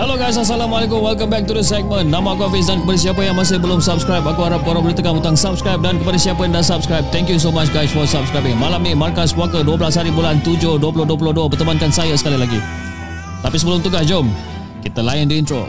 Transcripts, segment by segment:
Hello guys, Assalamualaikum. Welcome back to the segment. Nama aku Hafiz dan kepada siapa yang masih belum subscribe, aku harap korang boleh tekan butang subscribe dan kepada siapa yang dah subscribe, thank you so much guys for subscribing. Malam ni Markas Puaka 12 hari bulan 7 2022 bertemankan saya sekali lagi. Tapi sebelum tu guys, jom kita layan the intro.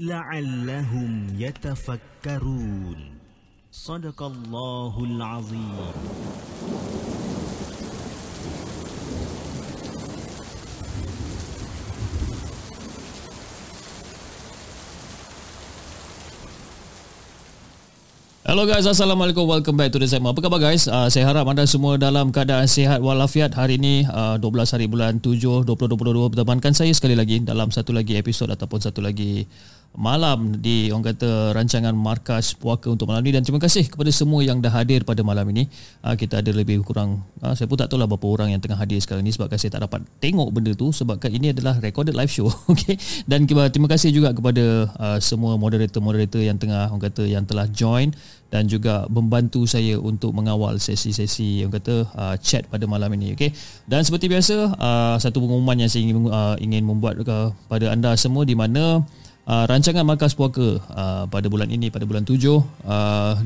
la'allahum yatafakkarun sadaqallahul azim Hello guys, Assalamualaikum. Welcome back to The Zaman. Apa khabar guys? Uh, saya harap anda semua dalam keadaan sihat walafiat hari ini ah, uh, 12 hari bulan 7 2022 bertemankan saya sekali lagi dalam satu lagi episod ataupun satu lagi malam di orang kata rancangan Markas Puaka untuk malam ini dan terima kasih kepada semua yang dah hadir pada malam ini. Uh, kita ada lebih kurang uh, saya pun tak tahu lah berapa orang yang tengah hadir sekarang ini sebabkan saya tak dapat tengok benda tu sebabkan ini adalah recorded live show. Okay Dan terima kasih juga kepada uh, semua moderator-moderator yang tengah orang kata yang telah join dan juga membantu saya untuk mengawal sesi-sesi yang kata uh, chat pada malam ini okey dan seperti biasa uh, satu pengumuman yang saya ingin uh, ingin membuat kepada anda semua di mana Uh, rancangan Markas Puaka uh, pada bulan ini pada bulan 7 uh,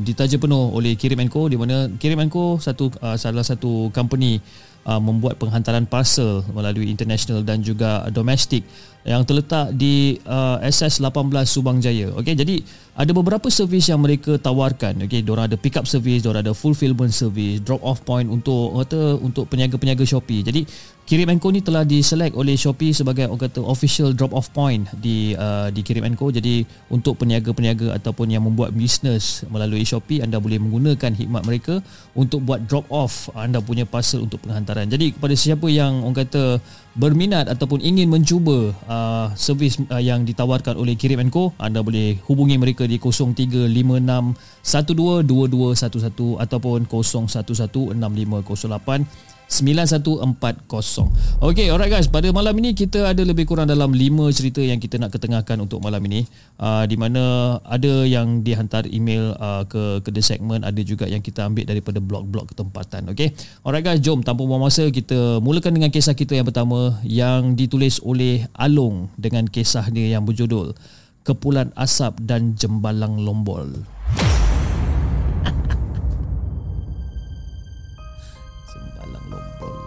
ditaja penuh oleh Kirim Co di mana Kirim Co satu uh, salah satu company uh, membuat penghantaran parcel melalui international dan juga domestik yang terletak di uh, SS18 Subang Jaya. Okey, jadi ada beberapa servis yang mereka tawarkan. Okey, diorang ada pick up service, diorang ada fulfillment service, drop off point untuk kata untuk peniaga-peniaga Shopee. Jadi Kirim Co ni telah diselect oleh Shopee sebagai orang kata official drop off point di uh, di Kirim Co. Jadi untuk peniaga-peniaga ataupun yang membuat bisnes melalui Shopee anda boleh menggunakan khidmat mereka untuk buat drop off anda punya parcel untuk penghantaran. Jadi kepada siapa yang orang kata berminat ataupun ingin mencuba uh, servis uh, yang ditawarkan oleh Kirim Co anda boleh hubungi mereka di 0356122211 ataupun 01165008 9140. Okey, alright guys, pada malam ini kita ada lebih kurang dalam 5 cerita yang kita nak ketengahkan untuk malam ini. Uh, di mana ada yang dihantar email uh, ke ke the segment, ada juga yang kita ambil daripada blog-blog ketempatan. Okey. Alright guys, jom tanpa buang masa kita mulakan dengan kisah kita yang pertama yang ditulis oleh Along dengan kisah dia yang berjudul Kepulan Asap dan Jembalang Lombol. Jembalang Lombol.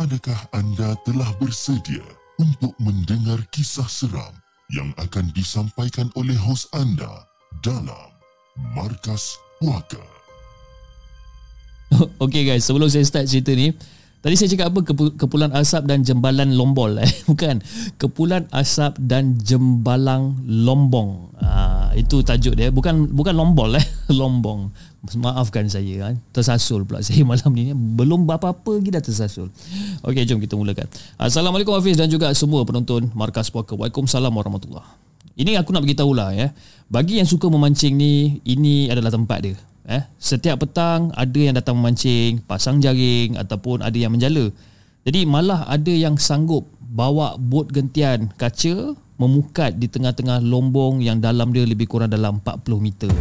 Adakah anda telah bersedia untuk mendengar kisah seram yang akan disampaikan oleh hos anda dalam Markas Puaka? Okey guys, sebelum saya start cerita ni, tadi saya cakap apa Kepu- kepulan asap dan jembalan lombol eh. Bukan, kepulan asap dan jembalang lombong. Ah, itu tajuk dia. Bukan bukan lombol eh, lombong. Maafkan saya kan. Tersasul pula saya malam ni. Belum apa-apa lagi dah tersasul. Okey, jom kita mulakan. Assalamualaikum Hafiz dan juga semua penonton Markas Puaka. Waalaikumsalam warahmatullahi. Ini aku nak beritahu lah ya. Bagi yang suka memancing ni, ini adalah tempat dia. Eh, setiap petang ada yang datang memancing, pasang jaring ataupun ada yang menjala. Jadi malah ada yang sanggup bawa bot gentian kaca memukat di tengah-tengah lombong yang dalam dia lebih kurang dalam 40 meter.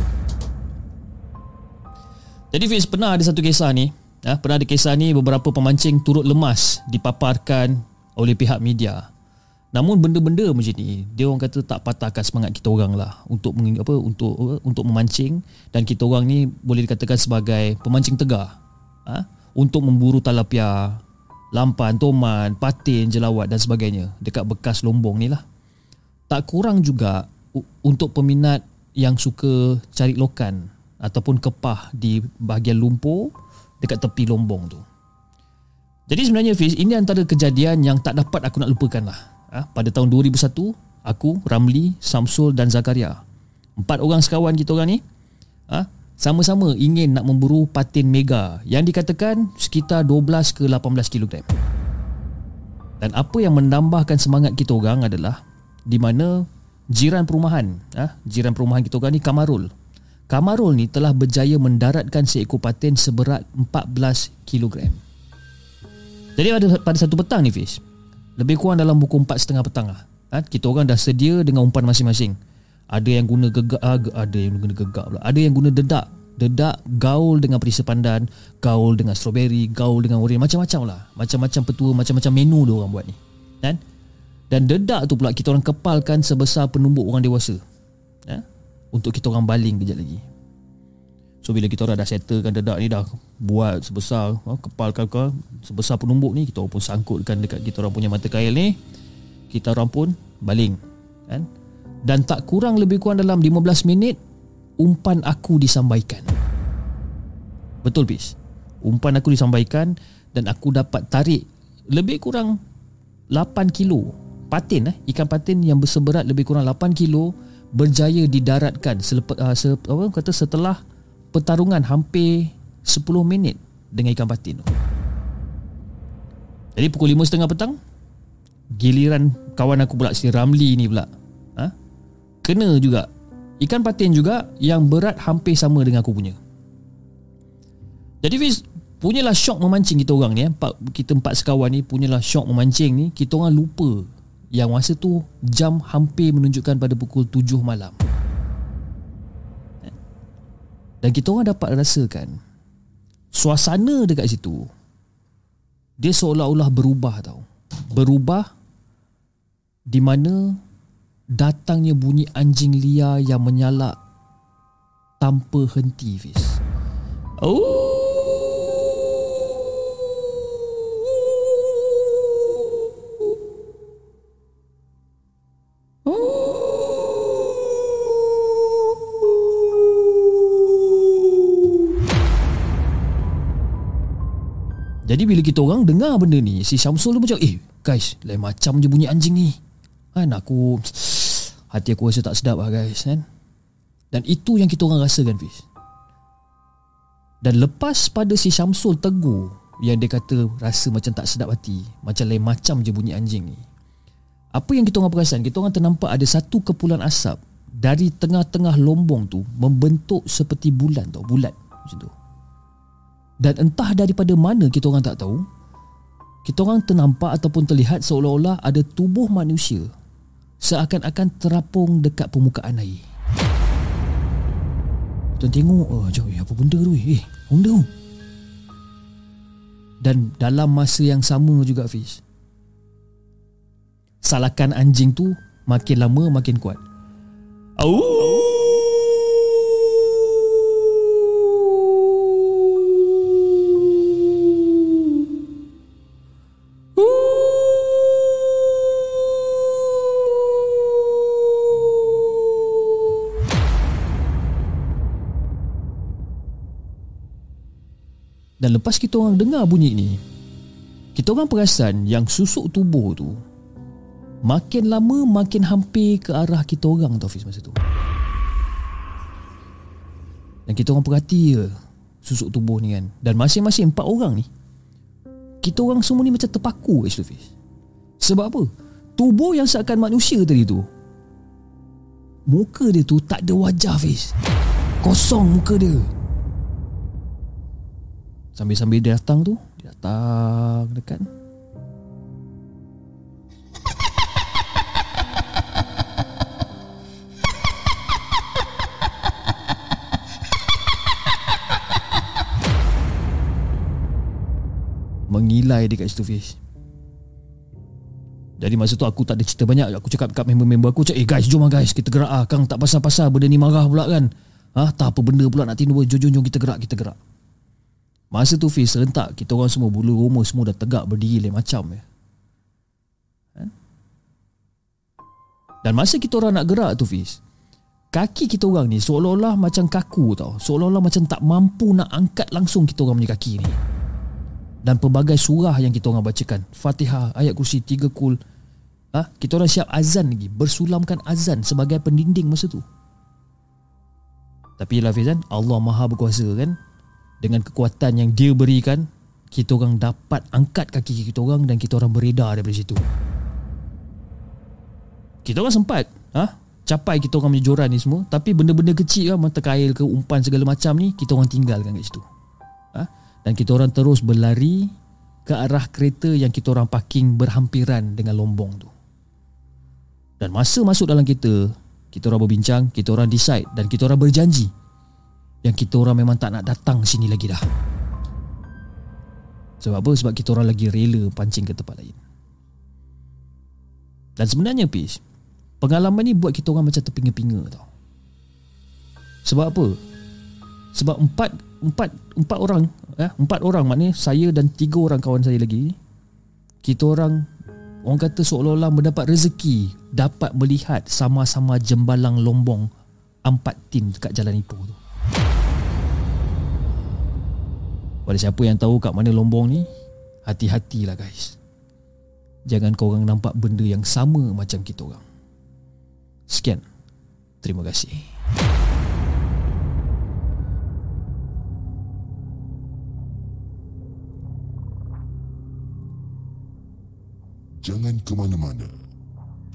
Jadi Fiz pernah ada satu kisah ni Ya, pernah ada kisah ni beberapa pemancing turut lemas dipaparkan oleh pihak media. Namun benda-benda macam ni dia orang kata tak patahkan semangat kita orang lah untuk meng, apa untuk untuk memancing dan kita orang ni boleh dikatakan sebagai pemancing tegar. Ha? Untuk memburu talapia, lampan, toman, patin, jelawat dan sebagainya dekat bekas lombong ni lah. Tak kurang juga untuk peminat yang suka cari lokan ataupun kepah di bahagian lumpur dekat tepi lombong tu. Jadi sebenarnya Fiz, ini antara kejadian yang tak dapat aku nak lupakan lah. Ha? Pada tahun 2001, aku, Ramli, Samsul dan Zakaria. Empat orang sekawan kita orang ni, ha? sama-sama ingin nak memburu patin mega yang dikatakan sekitar 12 ke 18 kilogram. Dan apa yang menambahkan semangat kita orang adalah di mana jiran perumahan, ha? jiran perumahan kita orang ni Kamarul, Kamarul ni telah berjaya mendaratkan seekor paten seberat 14 kg. Jadi pada, pada satu petang ni Fish, lebih kurang dalam pukul 4.30 petang lah. Ha? Kita orang dah sedia dengan umpan masing-masing. Ada yang guna gegak, ah, ada yang guna gegak pula. Ada yang guna dedak. Dedak gaul dengan perisa pandan, gaul dengan strawberry, gaul dengan oren, macam-macam lah. Macam-macam petua, macam-macam menu dia orang buat ni. Kan? Dan dedak tu pula kita orang kepalkan sebesar penumbuk orang dewasa. Ha? untuk kita orang baling kejap lagi. So bila kita orang dah settlekan dedak ni dah buat sebesar ha, kepal kau sebesar penumbuk ni kita orang pun sangkutkan dekat kita orang punya mata kail ni. Kita orang pun baling kan. Dan tak kurang lebih kurang dalam 15 minit umpan aku disampaikan. Betul bis. Umpan aku disampaikan dan aku dapat tarik lebih kurang 8 kilo patin eh ikan patin yang berseberat lebih kurang 8 kilo berjaya didaratkan selepas uh, se, apa kata setelah pertarungan hampir 10 minit dengan ikan patin tu. Jadi pukul 5.30 petang giliran kawan aku pula si Ramli ni pula. Ha? Kena juga ikan patin juga yang berat hampir sama dengan aku punya. Jadi Fiz punyalah shock memancing kita orang ni eh. kita empat sekawan ni punyalah shock memancing ni kita orang lupa yang masa tu jam hampir menunjukkan pada pukul 7 malam. Dan kita orang dapat rasakan suasana dekat situ dia seolah-olah berubah tau. Berubah di mana datangnya bunyi anjing liar yang menyalak tanpa henti Fiz. Oh Jadi bila kita orang dengar benda ni Si Syamsul tu macam Eh guys Lain macam je bunyi anjing ni. Kan aku Hati aku rasa tak sedap lah guys kan? Dan itu yang kita orang rasa kan Fiz. Dan lepas pada si Syamsul tegur Yang dia kata Rasa macam tak sedap hati Macam lain macam je bunyi anjing ni. Apa yang kita orang perasan? Kita orang ternampak ada satu kepulan asap Dari tengah-tengah lombong tu Membentuk seperti bulan tau Bulat Macam tu dan entah daripada mana kita orang tak tahu Kita orang ternampak ataupun terlihat seolah-olah ada tubuh manusia Seakan-akan terapung dekat permukaan air. Tuan tengok oh, jauh, eh, apa benda tu eh? Benda tu? Dan dalam masa yang sama juga Fiz Salakan anjing tu Makin lama makin kuat. Auuu Dan lepas kita orang dengar bunyi ni Kita orang perasan yang susuk tubuh tu Makin lama makin hampir ke arah kita orang tau Fiz masa tu. Dan kita orang perhati je Susuk tubuh ni kan. Dan masing-masing empat orang ni Kita orang semua ni macam terpaku kat situ Fiz. Sebab apa? Tubuh yang seakan manusia tadi tu Muka dia tu tak ada wajah Fiz. Kosong muka dia Sambil-sambil dia datang tu Dia datang dekat. Mengilai dekat situ Fiz Jadi masa tu aku tak ada cerita banyak. Aku cakap kat member-member aku cakap, Eh guys jom lah guys. Kita gerak lah. Kang tak pasal-pasal Benda ni marah pula kan? Ah, Tak apa benda pula nak tidur. Jom jom jom kita gerak Kita gerak Masa tu Fiz serentak Kita orang semua Bulu rumah semua dah tegak Berdiri lain macam ya. Dan masa kita orang nak gerak tu Fiz Kaki kita orang ni seolah-olah macam kaku tau. Seolah-olah macam tak mampu nak angkat langsung kita orang punya kaki ni. Dan pelbagai surah yang kita orang bacakan. Fatihah, ayat kursi, tiga kul. Ha? Kita orang siap azan lagi Bersulamkan azan sebagai pendinding masa tu. Tapi lah Fizan Allah maha berkuasa kan Dengan kekuatan yang dia berikan Kita orang dapat angkat kaki kita orang Dan kita orang beredar daripada situ kita orang sempat ha? capai kita orang punya joran ni semua tapi benda-benda kecil kan mata kail ke umpan segala macam ni kita orang tinggalkan kat situ ha? dan kita orang terus berlari ke arah kereta yang kita orang parking berhampiran dengan lombong tu dan masa masuk dalam kereta kita orang berbincang kita orang decide dan kita orang berjanji yang kita orang memang tak nak datang sini lagi dah sebab apa? Sebab kita orang lagi rela pancing ke tempat lain. Dan sebenarnya Pish, Pengalaman ni buat kita orang macam terpinga-pinga tau. Sebab apa? Sebab empat empat empat orang, eh, empat orang maknanya saya dan tiga orang kawan saya lagi. Kita orang orang kata seolah-olah mendapat rezeki dapat melihat sama-sama jembalang lombong empat tim dekat Jalan Ipoh tu. Pada siapa yang tahu kat mana lombong ni, hati-hatilah guys. Jangan kau orang nampak benda yang sama macam kita orang. Sekian. Terima kasih. Jangan ke mana-mana.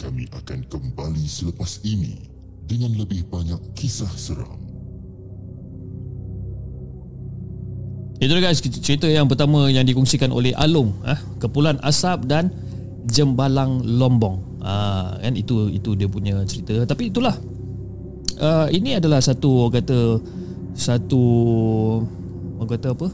Kami akan kembali selepas ini dengan lebih banyak kisah seram. Itu guys cerita yang pertama yang dikongsikan oleh Alung, eh, Kepulauan Asap dan Jembalang Lombong. Ah kan itu itu dia punya cerita. Tapi itulah. Uh, ini adalah satu orang kata satu orang kata apa?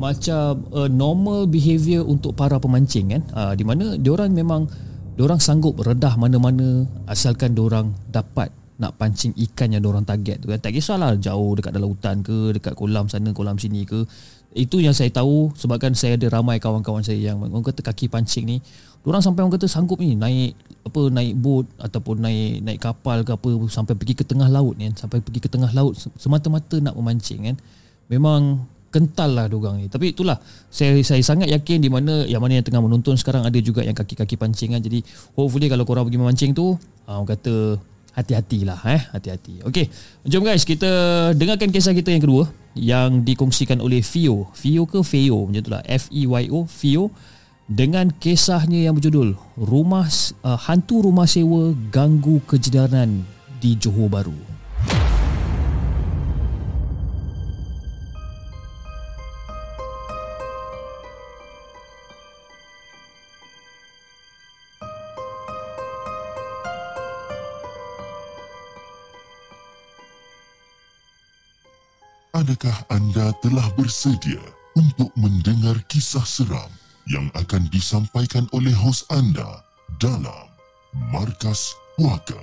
Macam a normal behavior untuk para pemancing kan. Uh, di mana diorang memang diorang sanggup redah mana-mana asalkan diorang dapat nak pancing ikan yang diorang target tu kan. Tak kisahlah jauh dekat dalam hutan ke, dekat kolam sana, kolam sini ke. Itu yang saya tahu sebabkan saya ada ramai kawan-kawan saya yang orang kata kaki pancing ni. Orang sampai orang kata sanggup ni naik apa naik boat ataupun naik naik kapal ke apa sampai pergi ke tengah laut ni kan. Sampai pergi ke tengah laut semata-mata nak memancing kan. Memang kental lah diorang ni. Tapi itulah saya saya sangat yakin di mana yang mana yang tengah menonton sekarang ada juga yang kaki-kaki pancing kan. Jadi hopefully kalau korang pergi memancing tu ah, orang kata hati-hatilah eh? Hati-hati. Okey jom guys kita dengarkan kisah kita yang kedua yang dikongsikan oleh Fio. Fio ke Feo? Macam itulah. F E Y O Fio dengan kisahnya yang berjudul Rumah uh, Hantu Rumah Sewa Ganggu Kejedaran di Johor Baru. Adakah anda telah bersedia untuk mendengar kisah seram yang akan disampaikan oleh hos anda dalam Markas Puaka.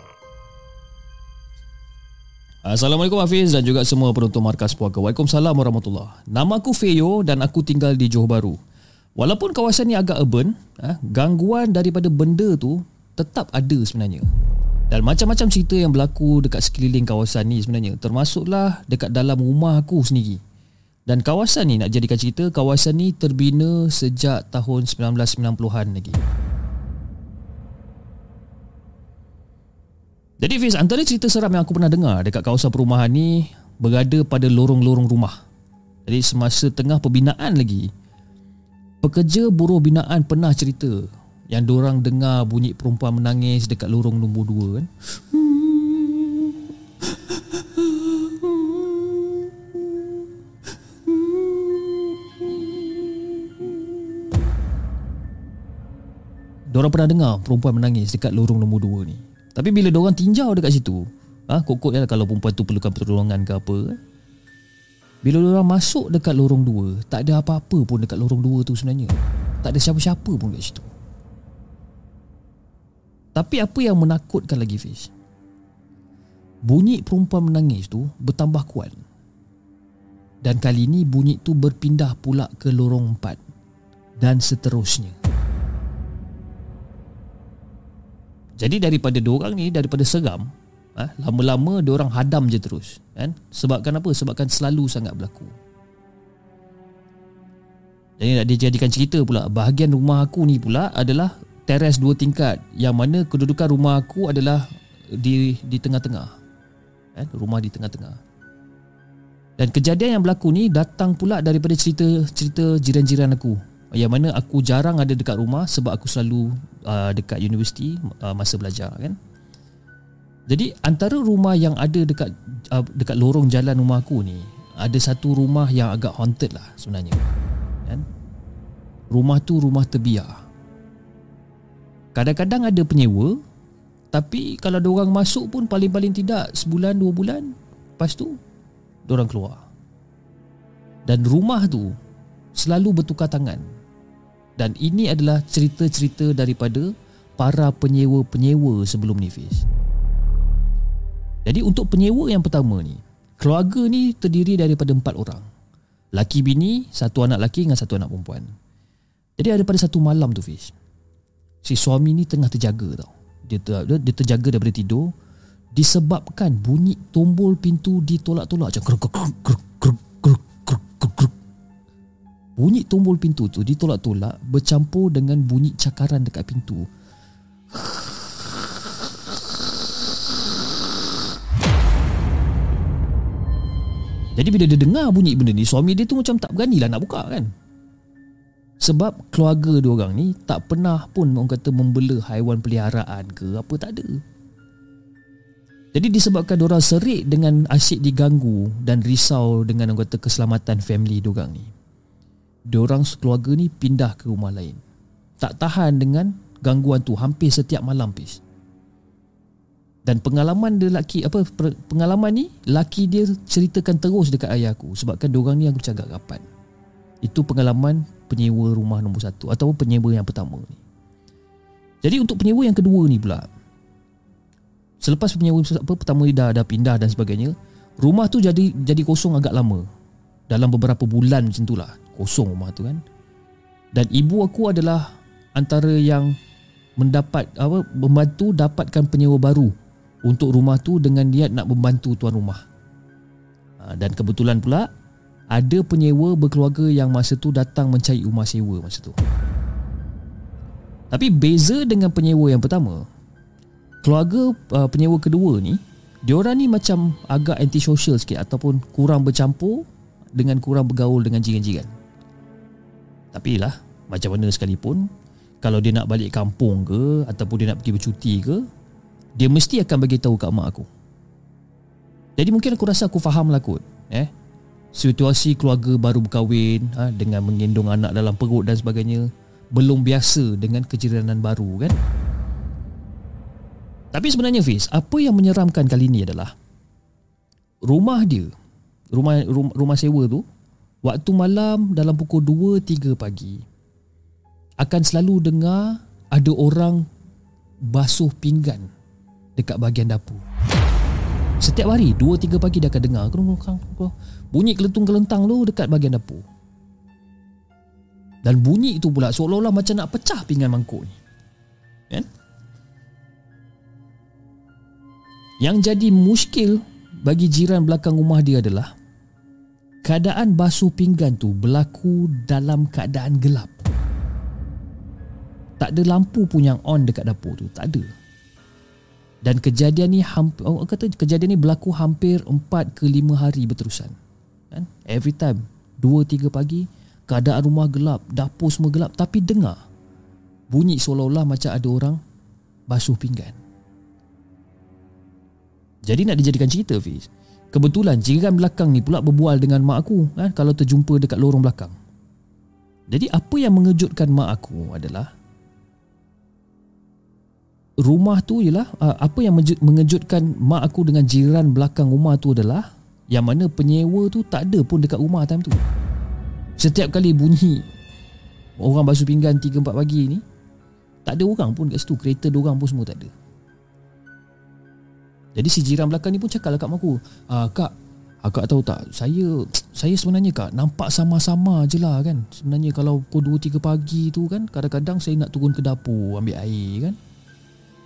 Assalamualaikum Hafiz dan juga semua penonton Markas Puaka. Waalaikumsalam warahmatullahi Nama aku Feyo dan aku tinggal di Johor Bahru. Walaupun kawasan ni agak urban, ah, gangguan daripada benda tu tetap ada sebenarnya. Dan macam-macam cerita yang berlaku dekat sekeliling kawasan ni sebenarnya. Termasuklah dekat dalam rumah aku sendiri. Dan kawasan ni nak jadikan cerita Kawasan ni terbina sejak tahun 1990-an lagi. Jadi Fiz, antara cerita seram yang aku pernah dengar Dekat kawasan perumahan ni Berada pada lorong-lorong rumah. Jadi semasa tengah pembinaan lagi Pekerja buruh binaan pernah cerita Yang diorang dengar bunyi perempuan menangis Dekat lorong nombor 2 kan Diorang pernah dengar perempuan menangis dekat lorong nombor 2 ni. Tapi bila diorang tinjau dekat situ, ah ha, kokok ya kalau perempuan tu perlukan pertolongan ke apa. Kan? Bila orang masuk dekat lorong dua Tak ada apa-apa pun dekat lorong dua tu sebenarnya Tak ada siapa-siapa pun kat situ Tapi apa yang menakutkan lagi Fish? Bunyi perempuan menangis tu bertambah kuat. Dan kali ni bunyi tu berpindah pula ke lorong empat. Dan seterusnya. Jadi daripada dua orang ni Daripada seram ha, Lama-lama dia orang hadam je terus kan? Sebabkan apa? Sebabkan selalu sangat berlaku. Jadi nak dijadikan cerita pula Bahagian rumah aku ni pula adalah Teres dua tingkat Yang mana kedudukan rumah aku adalah Di di tengah-tengah kan? Rumah di tengah-tengah Dan kejadian yang berlaku ni Datang pula daripada cerita-cerita jiran-jiran aku yang mana aku jarang ada dekat rumah sebab aku selalu uh, dekat universiti uh, masa belajar kan jadi antara rumah yang ada dekat uh, dekat lorong jalan rumah aku ni ada satu rumah yang agak haunted lah sebenarnya. Kan? Rumah tu rumah terbiar. Kadang-kadang ada penyewa tapi kalau orang masuk pun paling-paling tidak sebulan dua bulan lepas tu orang keluar. Dan rumah tu selalu bertukar tangan. Dan ini adalah cerita-cerita daripada para penyewa-penyewa sebelum ni Fiz. Jadi untuk penyewa yang pertama ni Keluarga ni terdiri daripada empat orang Laki bini, satu anak laki dengan satu anak perempuan Jadi ada pada satu malam tu Fish Si suami ni tengah terjaga tau. Dia, ter, dia terjaga daripada tidur. Disebabkan bunyi tombol pintu ditolak-tolak macam kruk, kruk, kruk, kruk, kruk, kruk, kruk. Bunyi tombol pintu tu ditolak-tolak Bercampur dengan bunyi cakaran dekat pintu. Jadi bila dia dengar bunyi benda ni Suami dia tu macam tak berani lah nak buka kan Sebab keluarga dia orang ni Tak pernah pun orang kata membela haiwan peliharaan ke Apa tak ada. Jadi disebabkan orang serik dengan asyik diganggu Dan risau dengan orang kata keselamatan family dia orang ni. Diorang keluarga ni pindah ke rumah lain. Tak tahan dengan gangguan tu hampir setiap malam pis. Dan pengalaman dia laki apa pengalaman ni laki dia ceritakan terus dekat ayah aku. Sebabkan dia orang ni aku cakap rapat. Itu pengalaman penyewa rumah nombor satu ataupun penyewa yang pertama ni. Jadi untuk penyewa yang kedua ni pula selepas penyewa apa pertama ni dah dah pindah dan sebagainya, rumah tu jadi jadi kosong agak lama. Dalam beberapa bulan macam itulah kosong rumah tu kan. Dan ibu aku adalah antara yang mendapat apa membantu dapatkan penyewa baru untuk rumah tu dengan niat nak membantu tuan rumah. Ha, dan kebetulan pula ada penyewa berkeluarga yang masa tu datang mencari rumah sewa masa tu. Tapi beza dengan penyewa yang pertama, keluarga uh, penyewa kedua ni, diorang ni macam agak antisocial sikit ataupun kurang bercampur dengan kurang bergaul dengan jiran-jiran. Tapi lah, macam mana sekalipun, kalau dia nak balik kampung ke ataupun dia nak pergi bercuti ke, dia mesti akan bagi tahu kat mak aku. Jadi mungkin aku rasa aku faham lah kot. Eh? Situasi keluarga baru berkahwin ha, dengan menggendong anak dalam perut dan sebagainya belum biasa dengan kejiranan baru kan. Tapi sebenarnya Fiz, apa yang menyeramkan kali ini adalah rumah dia, rumah rumah, rumah sewa tu waktu malam dalam pukul 2 3 pagi akan selalu dengar ada orang basuh pinggan dekat bahagian dapur. Setiap hari 2-3 pagi dia akan dengar bunyi kelentung-kelentang tu dekat bahagian dapur. Dan bunyi itu pula seolah-olah macam nak pecah pinggan mangkuk ni. Kan? Yang jadi muskil bagi jiran belakang rumah dia adalah keadaan basuh pinggan tu berlaku dalam keadaan gelap. Tak ada lampu pun yang on dekat dapur tu, tak ada. Dan kejadian ni hampir, kata kejadian ni berlaku hampir 4 ke 5 hari berterusan. Kan? Every time 2 3 pagi keadaan rumah gelap, dapur semua gelap tapi dengar bunyi seolah-olah macam ada orang basuh pinggan. Jadi nak dijadikan cerita Fiz. Kebetulan jiran belakang ni pula berbual dengan mak aku kan kalau terjumpa dekat lorong belakang. Jadi apa yang mengejutkan mak aku adalah rumah tu ialah uh, apa yang mengejutkan mak aku dengan jiran belakang rumah tu adalah Yang mana penyewa tu tak ada pun dekat rumah time tu. Setiap kali bunyi Orang basuh pinggan 3-4 pagi ni Tak ada orang pun kat situ. Kereta orang pun semua tak ada. Jadi si jiran belakang ni pun cakap lah kat aku ah, Kak Akak tahu tak? Saya Saya sebenarnya kak Nampak sama-sama je lah kan. Sebenarnya kalau pukul 2-3 pagi tu kan Kadang-kadang saya nak turun ke dapur Ambil air kan.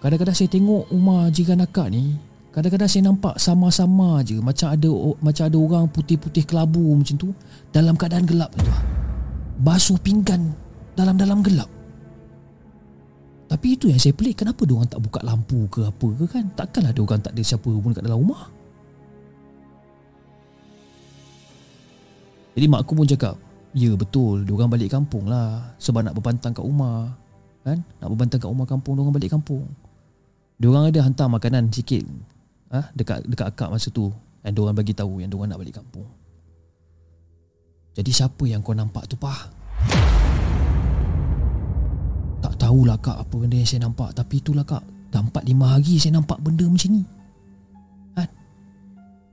Kadang-kadang saya tengok rumah jiran akak ni Kadang-kadang saya nampak sama-sama je. Macam ada macam ada orang putih-putih kelabu macam tu Dalam keadaan gelap tu Basuh pinggan Dalam-dalam gelap. Tapi itu yang saya pelik. Kenapa dia orang tak buka lampu ke apa ke kan? Takkanlah dia orang tak ada siapa pun kat dalam rumah. Jadi mak aku pun cakap Ya betul. Diorang balik kampung lah. Sebab nak berpantang kat rumah. Kan? Nak berpantang kat rumah kampung Diorang balik kampung. Diorang ada hantar makanan sikit ha? Dekat dekat akak masa tu Dan diorang bagi tahu Yang diorang nak balik kampung. Jadi siapa yang kau nampak tu pah? Tak tahulah kak Apa benda yang saya nampak. Tapi itulah kak. Dah 4-5 hari saya nampak benda macam ni. Kan?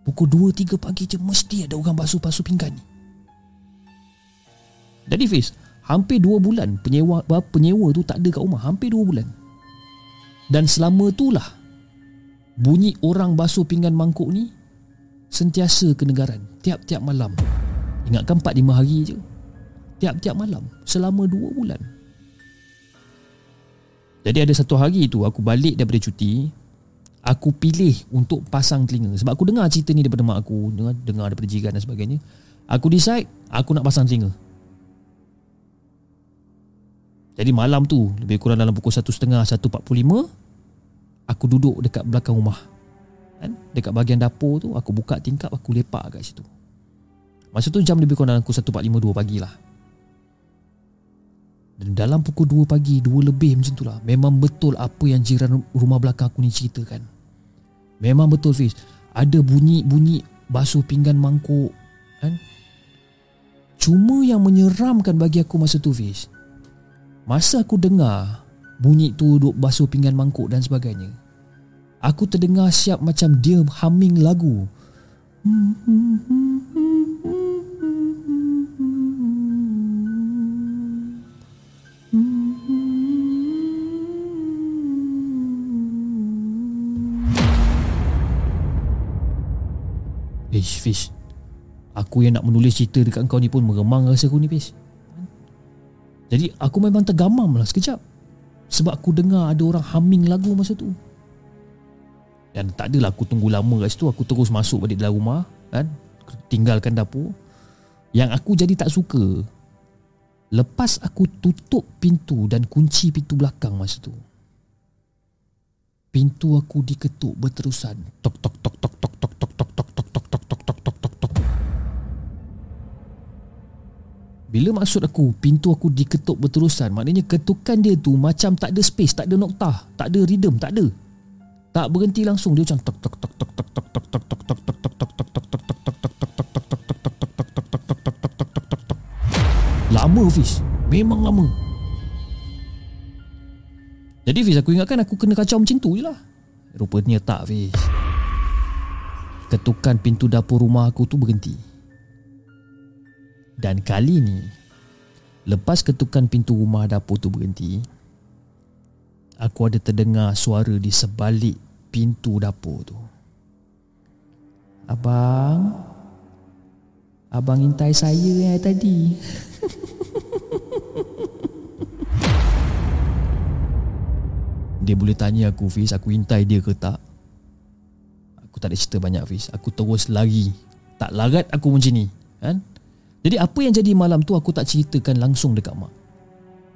Pukul 2-3 pagi je Mesti ada orang basuh-basuh pinggan ni. Jadi Fiz Hampir 2 bulan penyewa penyewa tu tak ada kat rumah. Hampir 2 bulan. Dan selama itulah Bunyi orang basuh pinggan mangkuk ni Sentiasa kenegaran Tiap-tiap malam. Ingatkan 4-5 hari je. Tiap-tiap malam Selama 2 bulan. Jadi ada satu hari tu Aku balik daripada cuti Aku pilih untuk pasang telinga. Sebab aku dengar cerita ni daripada mak aku Dengar, dengar daripada jiran dan sebagainya. Aku decide Aku nak pasang telinga. Jadi malam tu Lebih kurang dalam pukul 1.30 1.45 Aku duduk dekat belakang rumah. Kan? Dekat bahagian dapur tu Aku buka tingkap Aku lepak kat situ. Masa tu jam lebih kurang dalam pukul 1.45 2 pagi lah Dan dalam pukul 2 pagi 2 lebih macam tu lah. Memang betul apa yang jiran rumah belakang aku ni ceritakan. Memang betul Fiz. Ada bunyi-bunyi Basuh pinggan mangkuk kan? Cuma yang menyeramkan bagi aku masa tu Fiz Masa aku dengar bunyi tu duk basuh pinggan mangkuk dan sebagainya. Aku terdengar siap macam dia humming lagu. Fish, Fish. Aku yang nak menulis cerita dekat kau ni pun meremang rasa aku ni Fish. Jadi aku memang tergamam lah. Sekejap Sebab aku dengar ada orang humming lagu masa tu. Dan tak adalah aku tunggu lama kat situ Aku terus masuk balik dalam rumah kan? Tinggalkan dapur. Yang aku jadi tak suka Lepas aku tutup pintu dan kunci pintu belakang masa tu Pintu aku diketuk berterusan. Tok tok tok tok tok Bila maksud aku pintu aku diketuk berterusan Maknanya ketukan dia tu macam tak ada space Tak ada noktah Tak ada rhythm Tak ada Tak berhenti langsung Dia macam Lama Fiz Memang lama Jadi Fiz aku ingatkan aku kena kacau macam tu je lah Rupanya tak Fiz Ketukan pintu dapur rumah aku tu berhenti dan kali ni Lepas ketukan pintu rumah dapur tu berhenti Aku ada terdengar suara di sebalik pintu dapur tu. Abang Abang intai saya eh tadi. Dia boleh tanya aku Fiz Aku intai dia ke tak? Aku tak ada cerita banyak Fiz. Aku terus lari. Tak larat aku macam ni Kan jadi apa yang jadi malam tu aku tak ceritakan langsung dekat mak.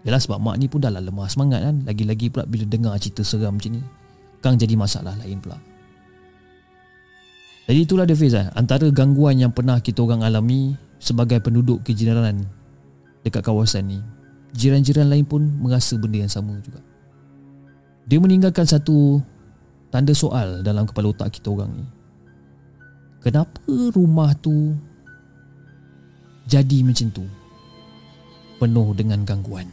Yalah sebab mak ni pun dah lah lemah semangat kan. Lagi-lagi pula bila dengar cerita seram macam ni. Kang jadi masalah lain pula. Jadi itulah dia Fiz eh. Antara gangguan yang pernah kita orang alami sebagai penduduk kejiranan dekat kawasan ni. Jiran-jiran lain pun merasa benda yang sama juga. Dia meninggalkan satu tanda soal dalam kepala otak kita orang ni. Kenapa rumah tu jadi macam tu penuh dengan gangguan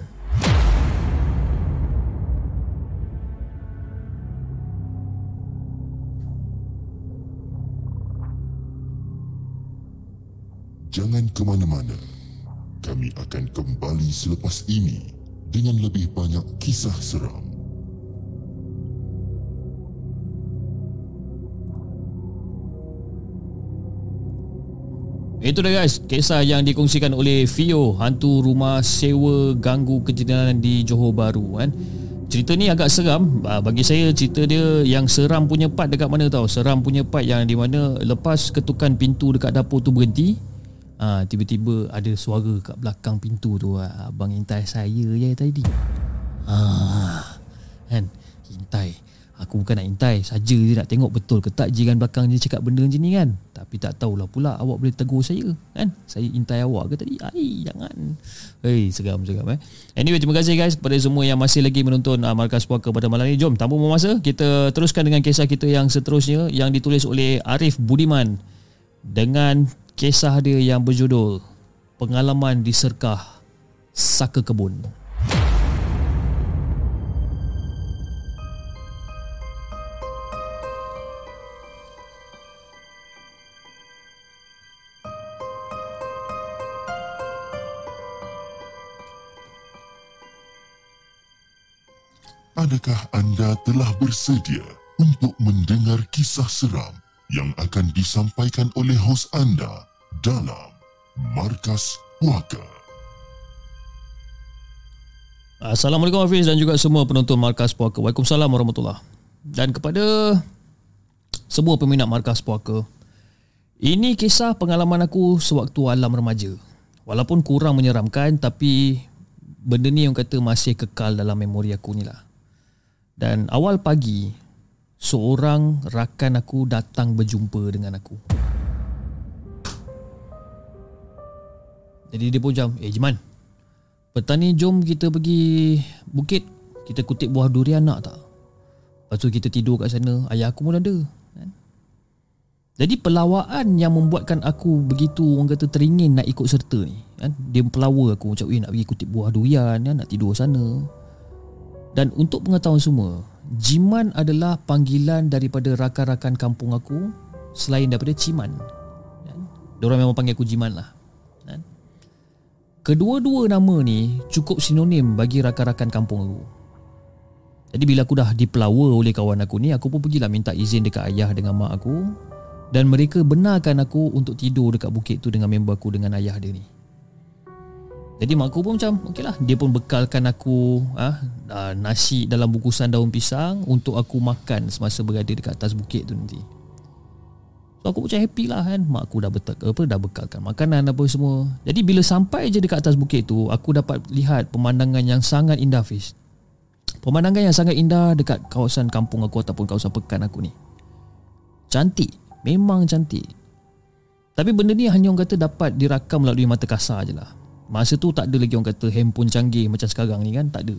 Jangan ke mana-mana. Kami akan kembali selepas ini dengan lebih banyak kisah seram. Itu dah guys, kisah yang dikongsikan oleh Fio, hantu rumah sewa ganggu kejadian di Johor Bahru kan. Cerita ni agak seram. Ah, Bagi saya cerita dia Yang seram punya part dekat mana tau? Seram punya part yang di mana Lepas ketukan pintu dekat dapur tu berhenti ha, Tiba-tiba ada suara kat belakang pintu tu ha, Abang intai saya je tadi. Ha, Kan? Intai Aku bukan nak intai Saja je nak tengok betul ke tak Jiran belakang dia cakap benda macam ni kan. Tapi tak tahulah pula Awak boleh tegur saya Kan? Saya intai awak ke tadi? Ai jangan. Hei seram seram eh. Anyway terima kasih guys Kepada semua yang masih lagi menonton uh, Markas Puaka pada malam ni. Jom tanpa masa Kita teruskan dengan kisah kita yang seterusnya Yang ditulis oleh Arif Budiman Dengan kisah dia yang berjudul Pengalaman di Serkah Saka Kebun Adakah anda telah bersedia untuk mendengar kisah seram yang akan disampaikan oleh hos anda dalam Markas Puaka? Assalamualaikum Hafiz dan juga semua penonton Markas Puaka. Waalaikumsalam warahmatullahi Dan kepada semua peminat Markas Puaka, ini kisah pengalaman aku sewaktu alam remaja. Walaupun kurang menyeramkan tapi benda ni yang kata masih kekal dalam memori aku ni lah. Dan awal pagi Seorang rakan aku datang berjumpa dengan aku Jadi dia pun macam Eh Jiman Petang ni jom kita pergi bukit Kita kutip buah durian nak tak Lepas tu kita tidur kat sana Ayah aku pun ada kan? Jadi pelawaan yang membuatkan aku begitu orang kata teringin nak ikut serta ni kan? Dia pelawa aku macam eh nak pergi kutip buah durian kan? nak tidur sana dan untuk pengetahuan semua, Jiman adalah panggilan daripada rakan-rakan kampung aku selain daripada Ciman. Diorang memang panggil aku Jiman lah. Kedua-dua nama ni cukup sinonim bagi rakan-rakan kampung aku. Jadi bila aku dah dipelawa oleh kawan aku ni, aku pun pergilah minta izin dekat ayah dengan mak aku dan mereka benarkan aku untuk tidur dekat bukit tu dengan member aku dengan ayah dia ni. Jadi mak aku pun macam okey lah. Dia pun bekalkan aku ah, ah, Nasi dalam bungkusan daun pisang Untuk aku makan semasa berada dekat atas bukit tu nanti. So aku macam happy lah kan. Mak aku dah, betul, apa, dah bekalkan makanan apa semua. Jadi bila sampai je dekat atas bukit tu Aku dapat lihat pemandangan yang sangat indah Fiz. Pemandangan yang sangat indah dekat kawasan kampung aku Ataupun kawasan pekan aku ni. Cantik. Memang cantik. Tapi benda ni hanya orang kata dapat dirakam melalui mata kasar je lah Masa tu tak ada lagi orang kata handphone canggih macam sekarang ni kan, tak ada.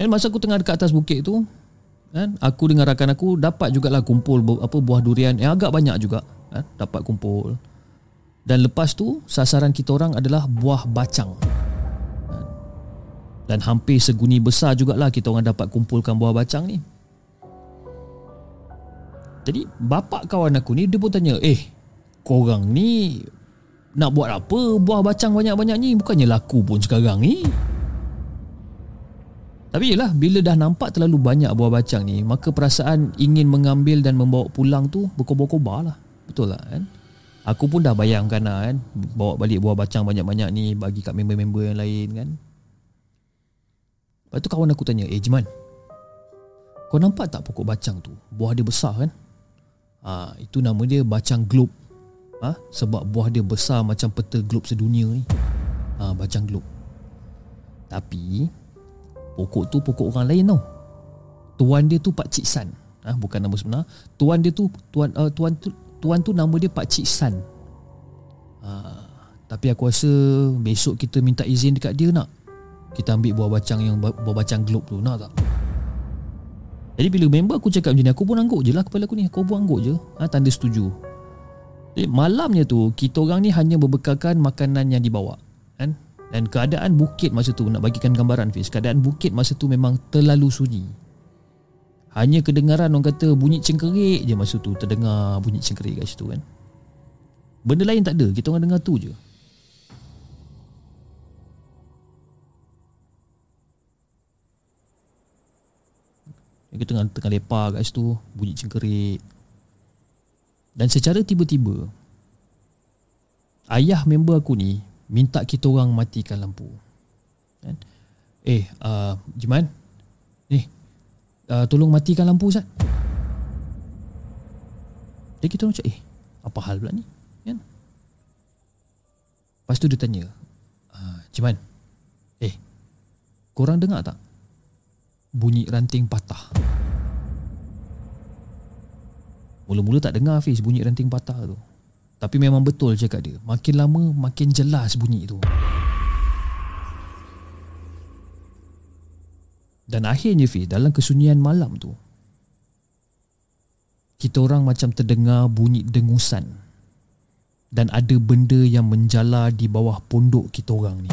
Dan masa aku tengah dekat atas bukit tu, kan, aku dengan rakan aku dapat jugalah kumpul apa buah durian yang agak banyak juga, kan, dapat kumpul. Dan lepas tu sasaran kita orang adalah buah bacang. Kan. Dan hampir seguni besar jugalah kita orang dapat kumpulkan buah bacang ni. Jadi bapak kawan aku ni dia pun tanya, "Eh, korang ni nak buat apa? Buah bacang banyak-banyak ni. Bukannya laku pun sekarang ni. Tapi yelah bila dah nampak terlalu banyak buah bacang ni maka perasaan ingin mengambil dan membawa pulang tu berkobar-kobar lah. Betul lah kan? Aku pun dah bayangkan lah kan? Bawa balik buah bacang banyak-banyak ni bagi kat member-member yang lain kan? Lepas tu kawan aku tanya eh Jiman kau nampak tak pokok bacang tu? Buah dia besar kan? Ha, itu nama dia bacang globe ha? Sebab buah dia besar macam peta globe sedunia ni. Ha, Bacang globe. Tapi Pokok tu pokok orang lain tau. Tuan dia tu Pak Cik San. Ha? Bukan nama sebenar. Tuan dia tu Tuan uh, tuan tu Tuan tu nama dia Pak Cik San. Ha, Tapi aku rasa Besok kita minta izin dekat dia nak. Kita ambil buah bacang yang Buah bacang globe tu. Nak tak? Jadi bila member aku cakap macam ni Aku pun angguk je lah kepala aku ni. Aku pun angguk je. Ha, Tanda setuju jadi malamnya tu kita orang ni hanya berbekalkan makanan yang dibawa kan? Dan keadaan bukit masa tu nak bagikan gambaran Fiz keadaan bukit masa tu memang terlalu sunyi. Hanya kedengaran orang kata bunyi cengkerik je masa tu Terdengar bunyi cengkerik kat situ kan? Benda lain tak ada Kita orang dengar tu je. Kita tengah, tengah lepak kat situ Bunyi cengkerik Dan secara tiba-tiba Ayah member aku ni Minta kita orang matikan lampu kan? Eh uh, Jiman Ni uh, tolong matikan lampu Ustaz. Jadi kita macam eh apa hal pula ni? Kan? Lepas tu dia tanya, uh, eh korang dengar tak bunyi ranting patah? Mula-mula tak dengar Hafiz bunyi ranting patah tu. Tapi memang betul cakap dia. Makin lama makin jelas bunyi tu. Dan akhirnya Fi dalam kesunyian malam tu kita orang macam terdengar bunyi dengusan dan ada benda yang menjala di bawah pondok kita orang ni.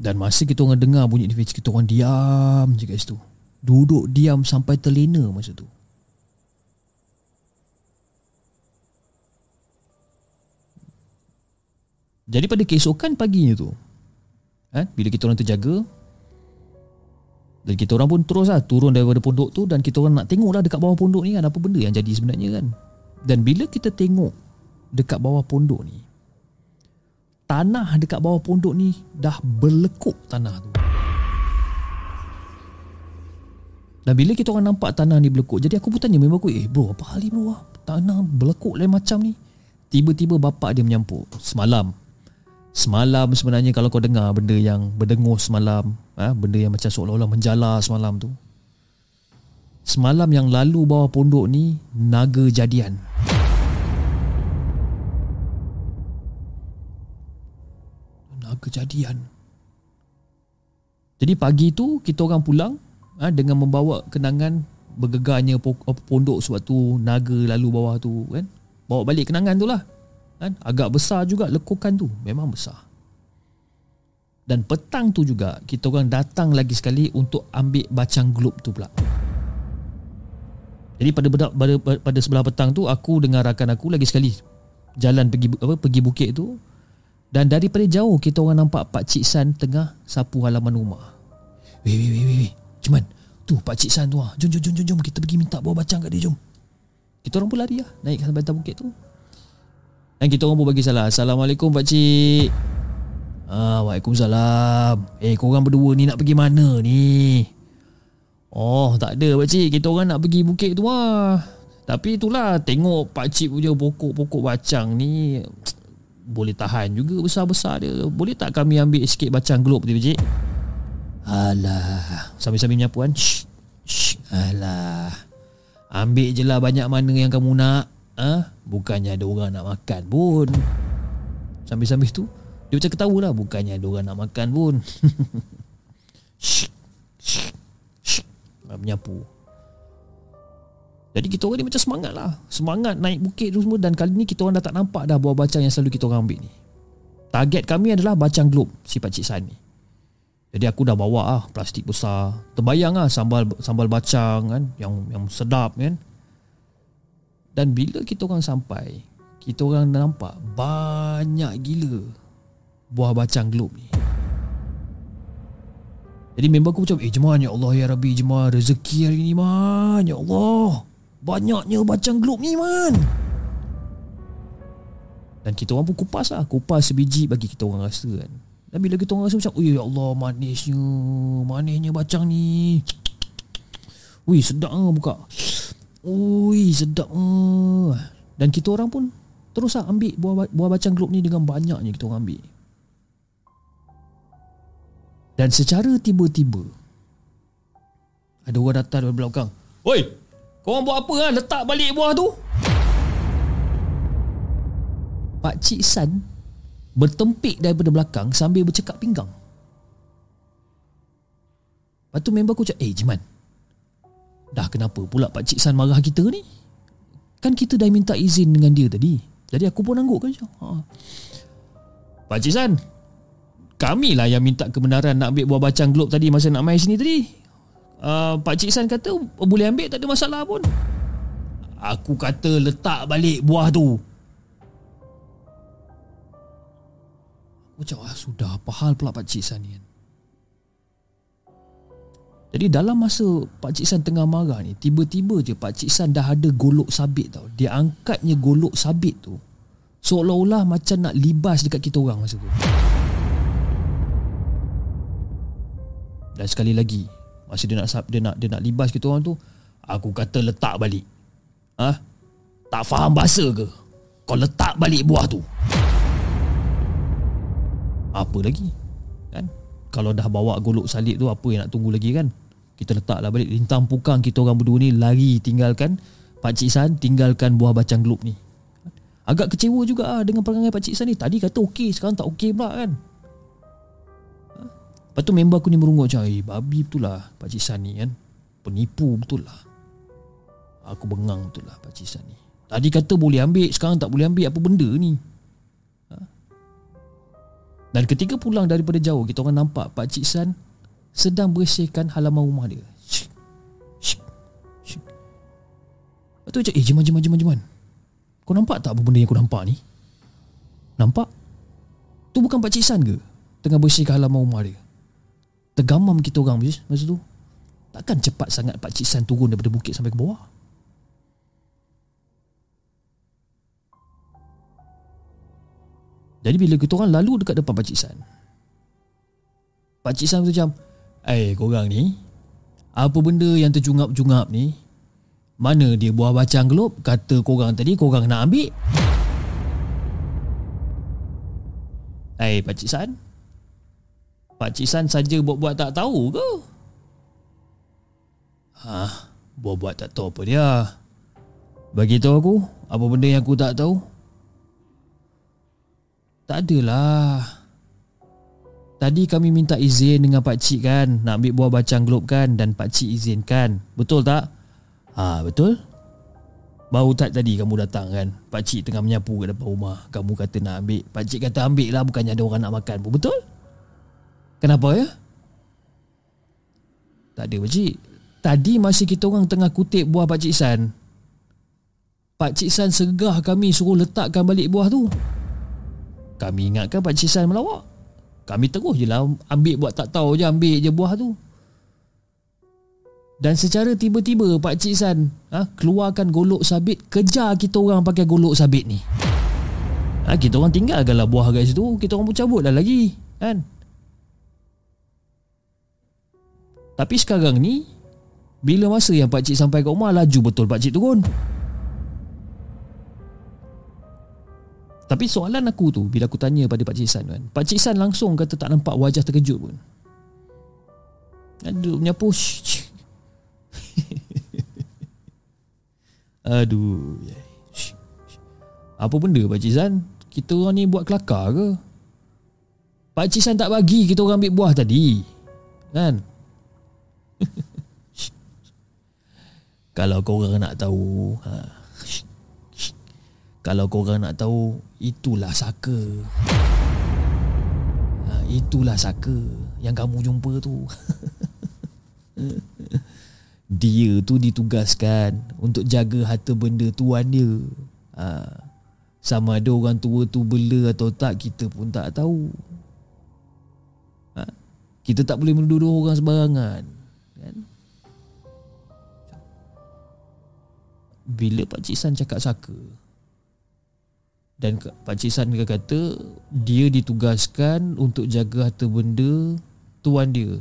Dan masa kita orang dengar bunyi ni kita orang diam je kat situ. Duduk diam sampai terlena masa tu. Jadi pada keesokan paginya tu kan, Bila kita orang terjaga Dan kita orang pun terus lah Turun daripada pondok tu Dan kita orang nak tengok lah Dekat bawah pondok ni kan Apa benda yang jadi sebenarnya kan Dan bila kita tengok Dekat bawah pondok ni tanah dekat bawah pondok ni dah berlekuk tanah tu. Dan bila kita orang nampak tanah ni berlekuk, jadi aku pun tanya member aku, eh bro, apa hal ni bro? Tanah berlekuk lain macam ni. Tiba-tiba bapak dia menyampuk semalam. Semalam sebenarnya kalau kau dengar benda yang berdengus semalam, ha, benda yang macam seolah-olah menjala semalam tu. Semalam yang lalu bawah pondok ni, naga jadian. Kejadian. Jadi pagi tu kita orang pulang ha, dengan membawa kenangan bergegarnya pondok sewaktu naga lalu bawah tu kan. Bawa balik kenangan tu lah. Kan? Agak besar juga lekukan tu. Memang besar. Dan petang tu juga kita orang datang lagi sekali untuk ambil bacang globe tu pula. Jadi pada, pada pada sebelah petang tu aku dengan rakan aku lagi sekali jalan pergi apa pergi bukit tu dan daripada jauh kita orang nampak Pak Cik San tengah sapu halaman rumah. Weh weh weh weh. Cuman tu Pak Cik San tu ah. Jom jom jom jom jom kita pergi minta buah bacang kat dia jom. Kita orang pun lari lah naik sampai atas bukit tu. Dan kita orang pun bagi salam. Assalamualaikum Pak Cik. Ah, Waalaikumsalam. Eh, korang berdua ni nak pergi mana ni? Oh, tak ada Pak Cik. Kita orang nak pergi bukit tu lah. Tapi itulah, tengok Pak Cik punya pokok-pokok bacang ni boleh tahan juga besar-besar dia. Boleh tak kami ambil sikit bacang globe tu, Cik? Alah, sambil-sambil menyapu kan. Shh, shh, alah. Ambil je lah banyak mana yang kamu nak. Ha? Bukannya ada orang nak makan pun. Sambil-sambil tu, dia macam ketawa lah. Bukannya ada orang nak makan pun. shh, shh, shh. Menyapu. Jadi kita orang ni macam semangat lah. Semangat naik bukit tu semua Dan kali ni kita orang dah tak nampak dah Buah bacang yang selalu kita orang ambil ni. Target kami adalah bacang globe Si Pakcik San ni. Jadi aku dah bawa lah Plastik besar. Terbayang lah sambal sambal bacang kan Yang yang sedap kan. Dan bila kita orang sampai Kita orang dah nampak Banyak gila Buah bacang globe ni. Jadi member aku macam Eh jemaah ya Allah ya Rabbi Jemaah rezeki hari ni man Ya Allah Banyaknya bacang globe ni man. Dan kita orang pun kupas lah. Kupas sebiji bagi kita orang rasa kan. Dan bila kita orang rasa macam ya Allah manisnya Manisnya bacang ni. Wih sedap lah buka. Wih sedap lah Dan kita orang pun Terus lah ambil buah, buah bacang globe ni Dengan banyaknya kita orang ambil. Dan secara tiba-tiba Ada orang datang dari belakang. Oi Korang buat apa lah letak balik buah tu? Pak Cik San bertempik daripada belakang sambil bercakap pinggang. Lepas tu member aku cakap Eh Jiman Dah kenapa pula Pak Cik San marah kita ni Kan kita dah minta izin dengan dia tadi Jadi aku pun angguk kan ha. Pak Cik San Kami lah yang minta kebenaran Nak ambil buah bacang globe tadi Masa nak main sini tadi uh, Pak Cik San kata Boleh ambil tak ada masalah pun. Aku kata letak balik buah tu. Cakap ah, Sudah apa hal pula Pak Cik San ni kan. Jadi dalam masa Pak Cik San tengah marah ni Tiba-tiba je Pak Cik San dah ada golok sabit tau. Dia angkatnya golok sabit tu Seolah-olah macam nak libas dekat kita orang masa tu. Dan sekali lagi Masa dia nak dia nak dia nak libas kita orang tu Aku kata letak balik ha? Tak faham bahasa ke? Kau letak balik buah tu Apa lagi? Kan? Kalau dah bawa golok salib tu Apa yang nak tunggu lagi kan? Kita letaklah balik Lintang pukang kita orang berdua ni Lari tinggalkan Pak Cik San Tinggalkan buah bacang globe ni Agak kecewa juga ah Dengan perangai Pak Cik San ni Tadi kata okey Sekarang tak okey pula kan? Lepas tu member aku ni merungut macam Eh babi betul lah Pak Cik San ni kan Penipu betul lah Aku bengang betul lah Pak Cik San ni Tadi kata boleh ambil Sekarang tak boleh ambil Apa benda ni ha? Dan ketika pulang daripada jauh Kita orang nampak Pak Cik San sedang bersihkan halaman rumah dia. Lepas tu cakap, eh Jiman, Jiman, Jiman, Jiman. Kau nampak tak apa benda yang kau nampak ni? Nampak? Tu bukan Pak Cik San ke? Tengah bersihkan halaman rumah dia. Tergamam kita orang masa tu. Takkan cepat sangat Pak Cik San turun daripada bukit sampai ke bawah? Jadi bila kita orang lalu dekat depan Pak Cik San. Pak Cik San macam, Eh korang ni Apa benda yang tercungap-cungap ni Mana dia buah bacang gelop Kata korang tadi korang nak ambil Eh Pakcik San Pakcik San saja buat-buat tak tahu ke? Hah Buat-buat tak tahu apa dia. Bagitahu aku Apa benda yang aku tak tahu? Tak adalah. Tadi kami minta izin dengan pak cik kan Nak ambil buah bacang globe kan Dan pak cik izinkan. Betul tak? Ha betul. Baru tak tadi kamu datang kan Pak cik tengah menyapu kat depan rumah. Kamu kata nak ambil. Pak cik kata ambil lah Bukannya ada orang nak makan pun. Betul? Kenapa ya? Tak ada pak cik Tadi masa kita orang tengah kutip buah pak cik San Pak cik San segah kami suruh letakkan balik buah tu Kami ingatkan pak cik San melawak kami terus je lah ambil buat tak tahu je ambil je buah tu. Dan secara tiba-tiba Pak Cik San ha, keluarkan golok sabit kejar kita orang pakai golok sabit ni. Ha, kita orang tinggalkanlah buah kat situ. Kita orang pun cabut dah lagi. Kan? Tapi sekarang ni bila masa yang Pak Cik sampai kat rumah laju betul Pak Cik turun. Tapi soalan aku tu bila aku tanya pada Pak Cik San kan. Pak Cik San langsung kata tak nampak wajah terkejut pun. Aduh, menyapu. Aduh. Apa benda Pak Cik San? Kita orang ni buat kelakar ke? Pak Cik San tak bagi kita orang ambil buah tadi. Kan? Kalau kau orang nak tahu, ha, kalau korang nak tahu Itulah Saka. Ha, Itulah Saka Yang kamu jumpa tu. Dia tu ditugaskan Untuk jaga harta benda tuan dia. Ha, Sama ada orang tua tu bela atau tak Kita pun tak tahu. Ha, Kita tak boleh menuduh orang sembarangan Bila Pak Cik San cakap Saka dan Pak Cik San kata dia ditugaskan untuk jaga harta benda tuan dia.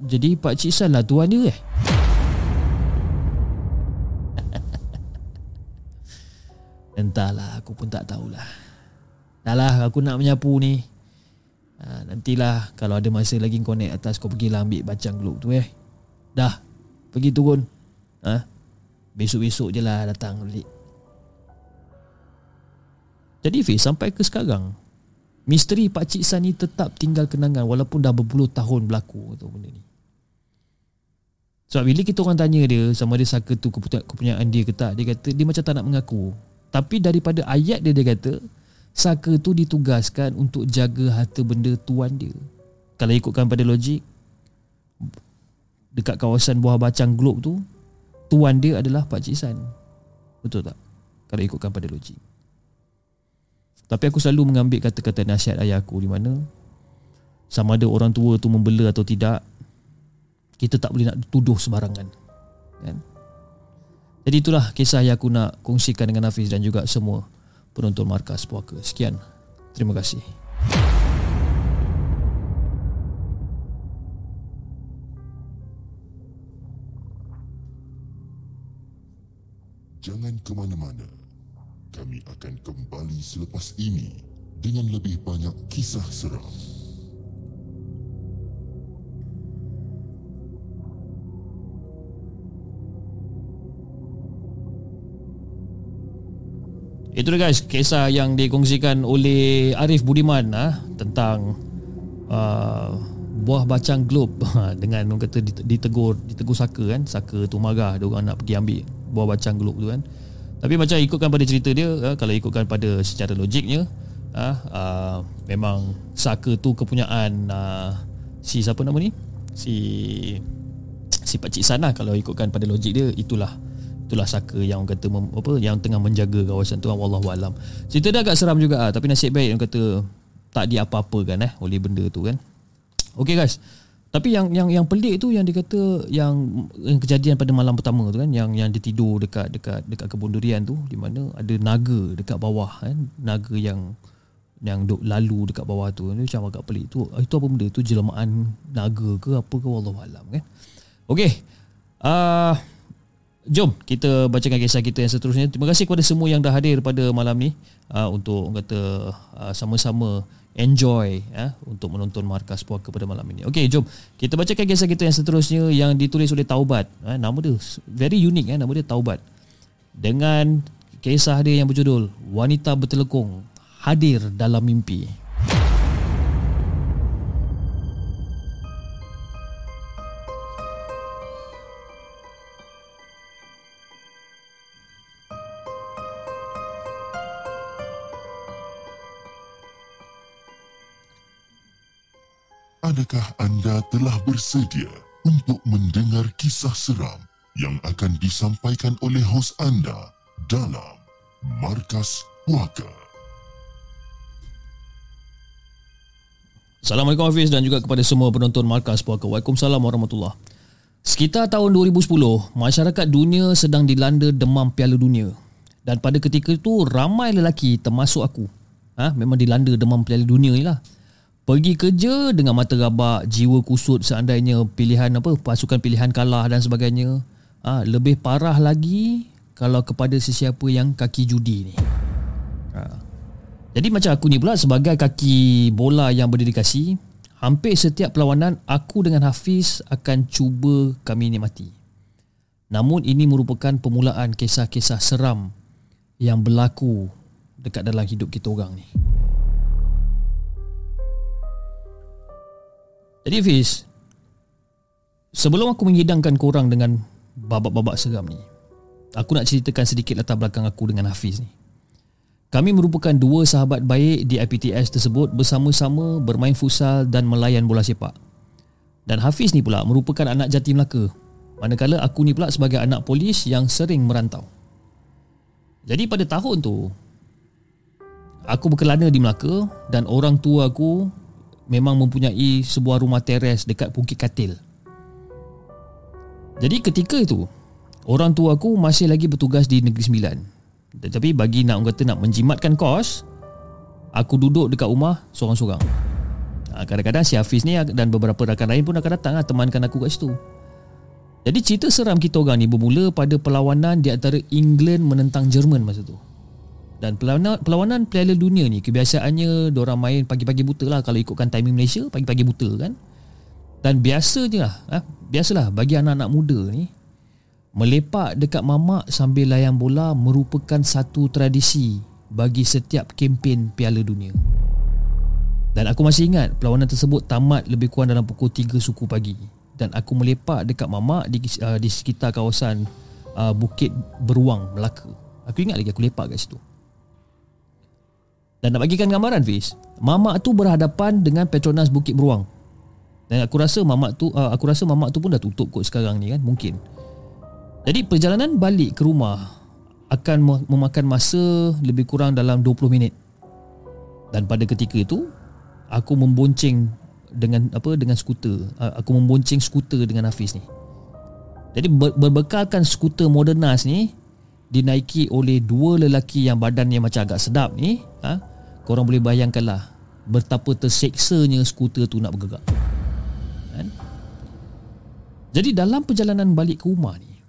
Jadi Pak Cik San lah tuan dia eh? Entahlah aku pun tak tahulah. Dah lah aku nak menyapu ni. Ha, nantilah kalau ada masa lagi kau naik atas kau pergilah ambil bacang globe tu eh. Dah. Pergi turun. Ha? Besok-besok je lah datang balik. Jadi Fiz sampai ke sekarang Misteri Pak Cik San ni tetap tinggal kenangan walaupun dah berpuluh tahun berlaku tu benda ni. Sebab bila kita orang tanya dia sama dia saka tu kepunyaan dia ke tak, dia kata dia macam tak nak mengaku. Tapi daripada ayat dia dia kata saka tu ditugaskan untuk jaga harta benda tuan dia. Kalau ikutkan pada logik dekat kawasan buah bacang globe tu tuan dia adalah Pak Cik San. Betul tak? Kalau ikutkan pada logik. Tapi aku selalu mengambil kata-kata nasihat ayah aku di mana sama ada orang tua tu membela atau tidak kita tak boleh nak tuduh sembarangan. Kan? Jadi itulah kisah yang aku nak kongsikan dengan Hafiz dan juga semua penonton markas puaka. Sekian. Terima kasih. Ke mana-mana kami akan kembali selepas ini dengan lebih banyak kisah seram. Itu dia guys, kisah yang dikongsikan oleh Arif Budiman ah tentang uh, buah bacang globe dengan orang kata ditegur ditegur saka kan, saka tu marah dia orang nak pergi ambil buah bacang globe tu kan. Tapi macam ikutkan pada cerita dia uh, Kalau ikutkan pada secara logiknya uh, uh, Memang Saka tu kepunyaan uh, Si siapa nama ni? Si Si Pakcik Sana Kalau ikutkan pada logik dia Itulah. Itulah Saka yang kata mem, apa Yang tengah menjaga kawasan tu Wallahualam Cerita dia agak seram juga uh, Tapi nasib baik yang kata Tak diapa-apa kan eh Oleh benda tu kan. Okay guys tapi yang yang yang pelik tu yang dikata yang, yang kejadian pada malam pertama tu kan yang yang dia tidur dekat dekat dekat kebun durian tu di mana ada naga dekat bawah kan naga yang yang duk lalu dekat bawah tu ni macam agak pelik tu. Itu apa benda? Tu jelmaan naga ke apa ke wallahu alam kan. Okey uh, jom kita bacakan kisah kita yang seterusnya. Terima kasih kepada semua yang dah hadir pada malam ni. Uh, untuk kata uh, sama-sama enjoy ya untuk menonton markas puaka pada malam ini. Okey, jom kita bacakan kisah kita yang seterusnya yang ditulis oleh Taubat. Ha, nama dia very unique ya, nama dia Taubat. Dengan kisah dia yang berjudul Wanita Bertelekung Hadir dalam Mimpi. Adakah anda telah bersedia untuk mendengar kisah seram yang akan disampaikan oleh hos anda dalam Markas Puaka? Assalamualaikum Hafiz dan juga kepada semua penonton Markas Puaka. Waalaikumsalam warahmatullahi Sekitar tahun 2010, masyarakat dunia sedang dilanda demam piala dunia. Dan pada ketika itu, ramai lelaki termasuk aku. Ha, memang dilanda demam piala dunia ni lah. Pergi kerja dengan mata rabak, jiwa kusut seandainya pilihan apa pasukan pilihan kalah dan sebagainya. Ha, lebih parah lagi kalau kepada sesiapa yang kaki judi ni. Ha. Jadi macam aku ni pula sebagai kaki bola yang berdedikasi, hampir setiap perlawanan aku dengan Hafiz akan cuba kami nikmati. Namun ini merupakan permulaan kisah-kisah seram yang berlaku dekat dalam hidup kita orang ni. Jadi Fiz Sebelum aku menghidangkan korang dengan babak-babak seram ni Aku nak ceritakan sedikit latar belakang aku dengan Hafiz ni. Kami merupakan dua sahabat baik di IPTS tersebut Bersama-sama bermain futsal dan melayan bola sepak. Dan Hafiz ni pula merupakan anak jati Melaka Manakala aku ni pula sebagai anak polis yang sering merantau. Jadi pada tahun tu Aku berkelana di Melaka Dan orang tua aku memang mempunyai sebuah rumah teres dekat Bukit Katil. Jadi ketika itu, orang tua aku masih lagi bertugas di Negeri Sembilan. Tetapi bagi nak kata nak menjimatkan kos, aku duduk dekat rumah seorang-seorang. Ha, kadang-kadang si Hafiz ni dan beberapa rakan lain pun akan datang lah, temankan aku kat situ. Jadi cerita seram kita orang ni bermula pada perlawanan di antara England menentang Jerman masa tu. Dan perlawanan, perlawanan Piala Dunia ni kebiasaannya orang main pagi-pagi buta lah kalau ikutkan timing Malaysia pagi-pagi buta kan. Dan biasa je lah, eh, biasalah bagi anak-anak muda ni melepak dekat mamak sambil layan bola merupakan satu tradisi bagi setiap kempen Piala Dunia. Dan aku masih ingat perlawanan tersebut tamat lebih kurang dalam pukul 3 suku pagi dan aku melepak dekat mamak di uh, di sekitar kawasan uh, Bukit Beruang Melaka. Aku ingat lagi aku lepak kat situ. Dan nak bagikan gambaran Fiz, mamak tu berhadapan dengan Petronas Bukit Beruang. Dan aku rasa mamak tu uh, aku rasa mamak tu pun dah tutup kot sekarang ni kan, mungkin. Jadi perjalanan balik ke rumah akan memakan masa lebih kurang dalam 20 minit. Dan pada ketika itu aku membonceng dengan apa dengan skuter. Aku membonceng skuter dengan Hafiz ni. Jadi ber, berbekalkan skuter Modernas ni dinaiki oleh dua lelaki yang badannya macam agak sedap ni, ha? Korang boleh bayangkanlah betapa terseksanya skuter tu nak bergerak. Kan? Jadi dalam perjalanan balik ke rumah ni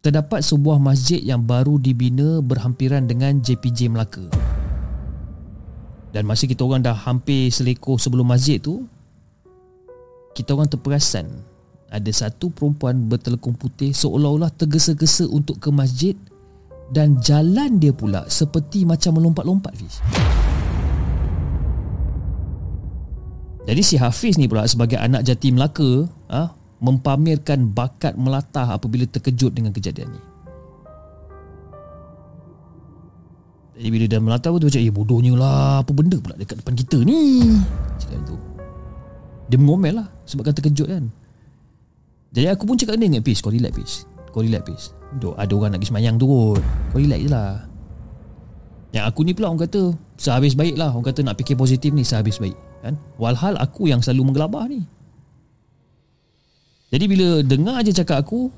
terdapat sebuah masjid yang baru dibina berhampiran dengan JPJ Melaka. Dan masa kita orang dah hampir selekoh sebelum masjid tu Kita orang terperasan Ada satu perempuan bertelekung putih Seolah-olah tergesa-gesa untuk ke masjid Dan jalan dia pula seperti macam melompat-lompat Fiz. Jadi si Hafiz ni pula sebagai anak jati Melaka ha, Mempamerkan bakat melatah apabila terkejut dengan kejadian ni. Jadi bila dia melata tu macam Eh bodohnya lah. Apa benda pula dekat depan kita ni? Cakap tu. Dia mengomel lah Sebabkan terkejut kan Jadi aku pun cakap dengan Peace kau relax Peace. Kau relax Peace. Duk, Ada orang nak pergi semayang tu kot Kau relax je lah. Yang aku ni pula orang kata Sehabis baik lah. Orang kata nak fikir positif ni Sehabis baik. Kan? Walhal aku yang selalu menggelabah ni. Jadi bila dengar je cakap aku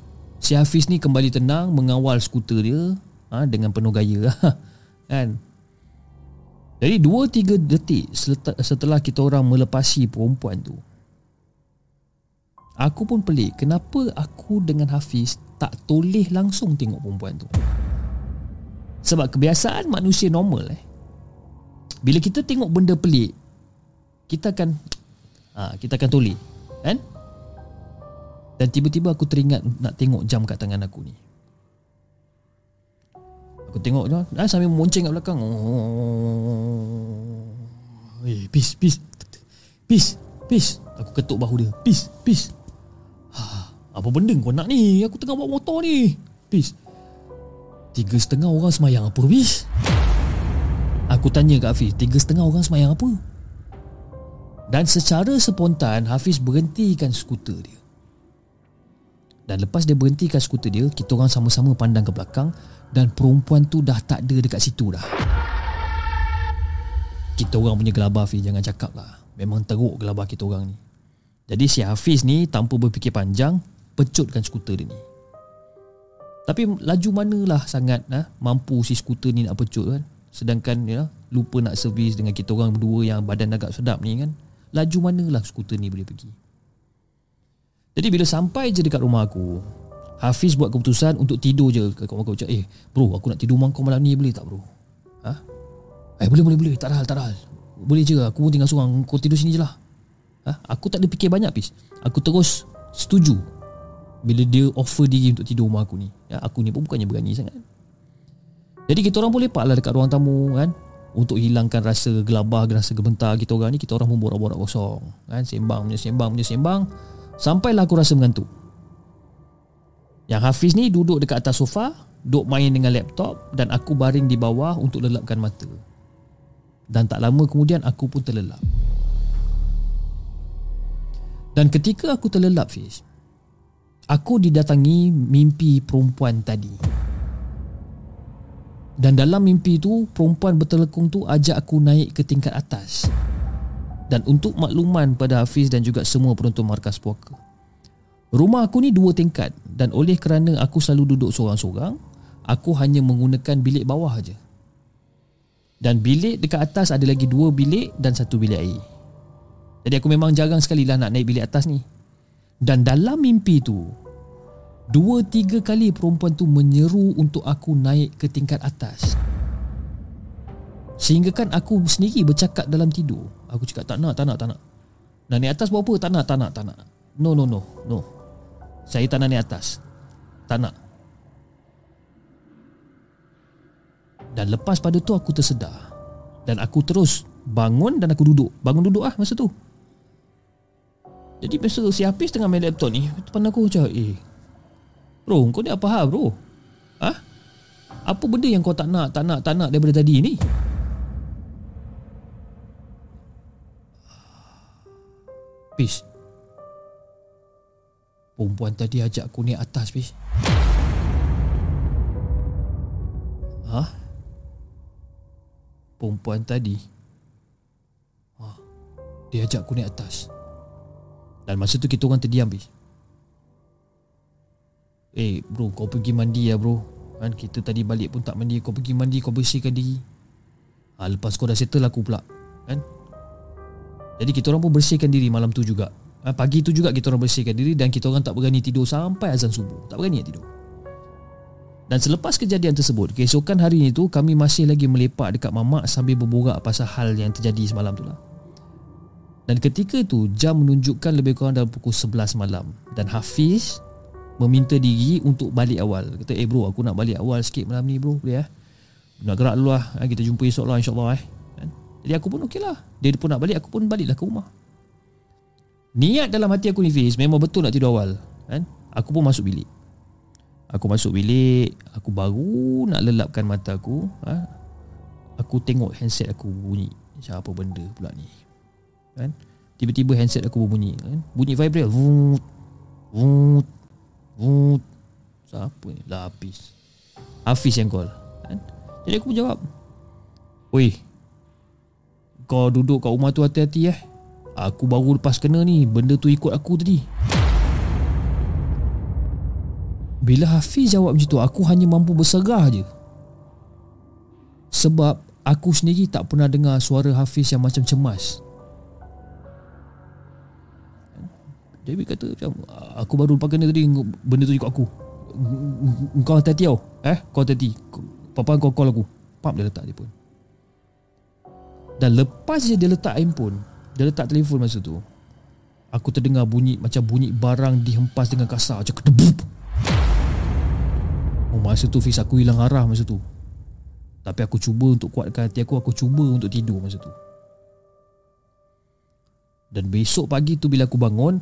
Si Hafiz ni kembali tenang Mengawal skuter dia ha, Dengan penuh gaya Kan? Jadi 2-3 detik Setelah kita orang melepasi perempuan tu Aku pun pelik Kenapa aku dengan Hafiz Tak toleh langsung tengok perempuan tu? Sebab kebiasaan manusia normal eh. Bila kita tengok benda pelik Kita akan ha, Kita akan toleh Kan? Dan tiba-tiba aku teringat nak tengok jam kat tangan aku ni. Aku tengok je ah, Sambil memonceng kat belakang. Oh. Eh, peace, peace. Peace, peace. Aku ketuk bahu dia. Peace, peace. ha, Apa benda kau nak ni? Aku tengah bawa motor ni. Peace Tiga setengah orang semayang apa Peace Aku tanya kat Hafiz Tiga setengah orang semayang apa? Dan secara spontan Hafiz berhentikan skuter dia. Dan lepas dia berhentikan skuter dia Kita orang sama-sama pandang ke belakang dan perempuan tu dah tak ada dekat situ dah. Kita orang punya gelabah Hafiz Jangan cakap lah. Memang teruk gelabah kita orang ni. Jadi si Hafiz ni Tanpa berfikir panjang Pecutkan skuter dia ni Tapi laju manalah sangat ha, Mampu si skuter ni nak pecut kan Sedangkan ya, Lupa nak servis dengan kita orang berdua Yang badan agak sedap ni kan Laju manalah skuter ni boleh pergi Jadi bila sampai je dekat rumah aku Hafiz buat keputusan untuk tidur je kat kawan aku "Eh, bro, aku nak tidur rumah kau malam ni boleh tak, bro?" Ha? Eh, boleh boleh boleh, tak ada hal, tak ada hal. Boleh je, aku pun tinggal seorang, kau tidur sini je lah. Ha? Aku tak ada fikir banyak, Hafiz. Aku terus setuju bila dia offer diri untuk tidur rumah aku ni. Ya, aku ni pun bukannya berani sangat. Jadi kita orang boleh pak lah dekat ruang tamu kan untuk hilangkan rasa gelabah, rasa gementar kita orang ni, kita orang pun borak-borak kosong. Kan, sembang punya sembang punya sembang. Sampailah aku rasa mengantuk. Yang Hafiz ni duduk dekat atas sofa Duduk main dengan laptop Dan aku baring di bawah untuk lelapkan mata Dan tak lama kemudian aku pun terlelap Dan ketika aku terlelap Fiz Aku didatangi mimpi perempuan tadi Dan dalam mimpi tu Perempuan bertelekung tu ajak aku naik ke tingkat atas Dan untuk makluman pada Hafiz dan juga semua penonton Markas Puaka Rumah aku ni dua tingkat dan oleh kerana aku selalu duduk seorang-seorang, aku hanya menggunakan bilik bawah aja. Dan bilik dekat atas ada lagi dua bilik dan satu bilik air. Jadi aku memang jarang sekali lah nak naik bilik atas ni. Dan dalam mimpi tu, dua tiga kali perempuan tu menyeru untuk aku naik ke tingkat atas. Sehingga kan aku sendiri bercakap dalam tidur. Aku cakap tak nak, tak nak, tak nak. Nak naik atas buat apa? Tak nak, tak nak, tak nak. No, no, no, no. Saya tak nak naik atas Tak nak Dan lepas pada tu aku tersedar Dan aku terus Bangun dan aku duduk Bangun duduk lah masa tu Jadi masa si Hafiz tengah main laptop ni Depan aku macam Eh Bro kau ni apa hal bro? Ha? Apa benda yang kau tak nak Tak nak tak nak daripada tadi ni? Fish Perempuan tadi ajak aku naik atas Fish Ha? Perempuan tadi? Ha. Dia ajak aku naik atas. Dan masa tu kita orang terdiam Fish Eh bro kau pergi mandi ya bro. Kan Kita tadi balik pun tak mandi. Kau pergi mandi kau bersihkan diri. Ha, Lepas kau dah settle aku pula Kan? Jadi kita orang pun bersihkan diri malam tu juga. Ha, Pagi tu juga kita orang bersihkan diri Dan kita orang tak berani tidur sampai azan subuh. Tak berani nak tidur. Dan selepas kejadian tersebut, keesokan hari itu kami masih lagi melepak dekat mamak sambil berborak pasal hal yang terjadi semalam tu lah. Dan ketika itu jam menunjukkan lebih kurang dalam pukul 11 malam. Dan Hafiz meminta diri untuk balik awal. Kata, eh bro aku nak balik awal sikit malam ni bro. Boleh eh? Nak gerak dulu lah. Eh, kita jumpa esok lah insyaAllah eh. Kan? Jadi aku pun okey lah. Dia pun nak balik, aku pun baliklah ke rumah. Niat dalam hati aku ni Fiz memang betul nak tidur awal. Kan? Aku pun masuk bilik. Aku masuk bilik Aku baru nak lelapkan mata aku ha? Aku tengok handset aku bunyi Macam apa benda pula ni kan? Tiba-tiba handset aku berbunyi kan? Bunyi vibrate Vut Vut Vut Siapa ni? Lah Hafiz. Hafiz yang call. Kan? Jadi aku jawab. Weh Kau duduk kat rumah tu hati-hati eh. Aku baru lepas kena ni Benda tu ikut aku tadi. Bila Hafiz jawab macam tu Aku hanya mampu berserah je. Sebab Aku sendiri tak pernah dengar Suara Hafiz yang macam cemas David kata macam Aku baru lupa kena tadi Benda tu ikut aku. Kau hati-hati tau. Eh kau hati-hati. Papa kau call aku. Pap dia letak telefon. Dan lepas je dia letak handphone Dia letak telefon masa tu Aku terdengar bunyi Macam bunyi barang dihempas dengan kasar Macam kedebup Oh, masa tu Fiz aku hilang arah masa tu. Tapi aku cuba untuk kuatkan hati aku Aku cuba untuk tidur masa tu. Dan besok pagi tu bila aku bangun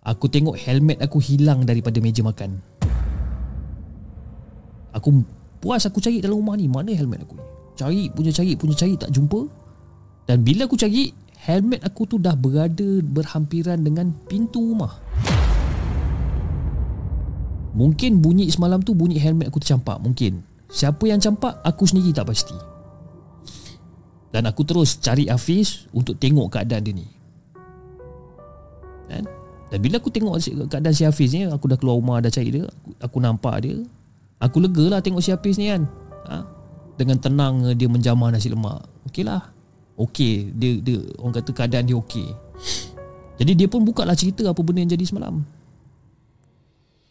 Aku tengok helmet aku hilang daripada meja makan. Aku puas aku cari dalam rumah ni. Mana helmet aku ni? Cari punya cari punya cari tak jumpa. Dan bila aku cari Helmet aku tu dah berada berhampiran dengan pintu rumah. Mungkin bunyi semalam tu bunyi helmet aku tercampak Mungkin. Siapa yang campak aku sendiri tak pasti. Dan aku terus cari Hafiz Untuk tengok keadaan dia ni. Kan? Dan bila aku tengok keadaan si Hafiz ni Aku dah keluar rumah dah cari dia Aku, aku nampak dia Aku lega lah tengok si Hafiz ni kan. Ha? Dengan tenang dia menjamah nasi lemak. Okey lah. Okey. Dia, dia, Orang kata keadaan dia okey. Jadi dia pun buka lah cerita Apa benda yang jadi semalam.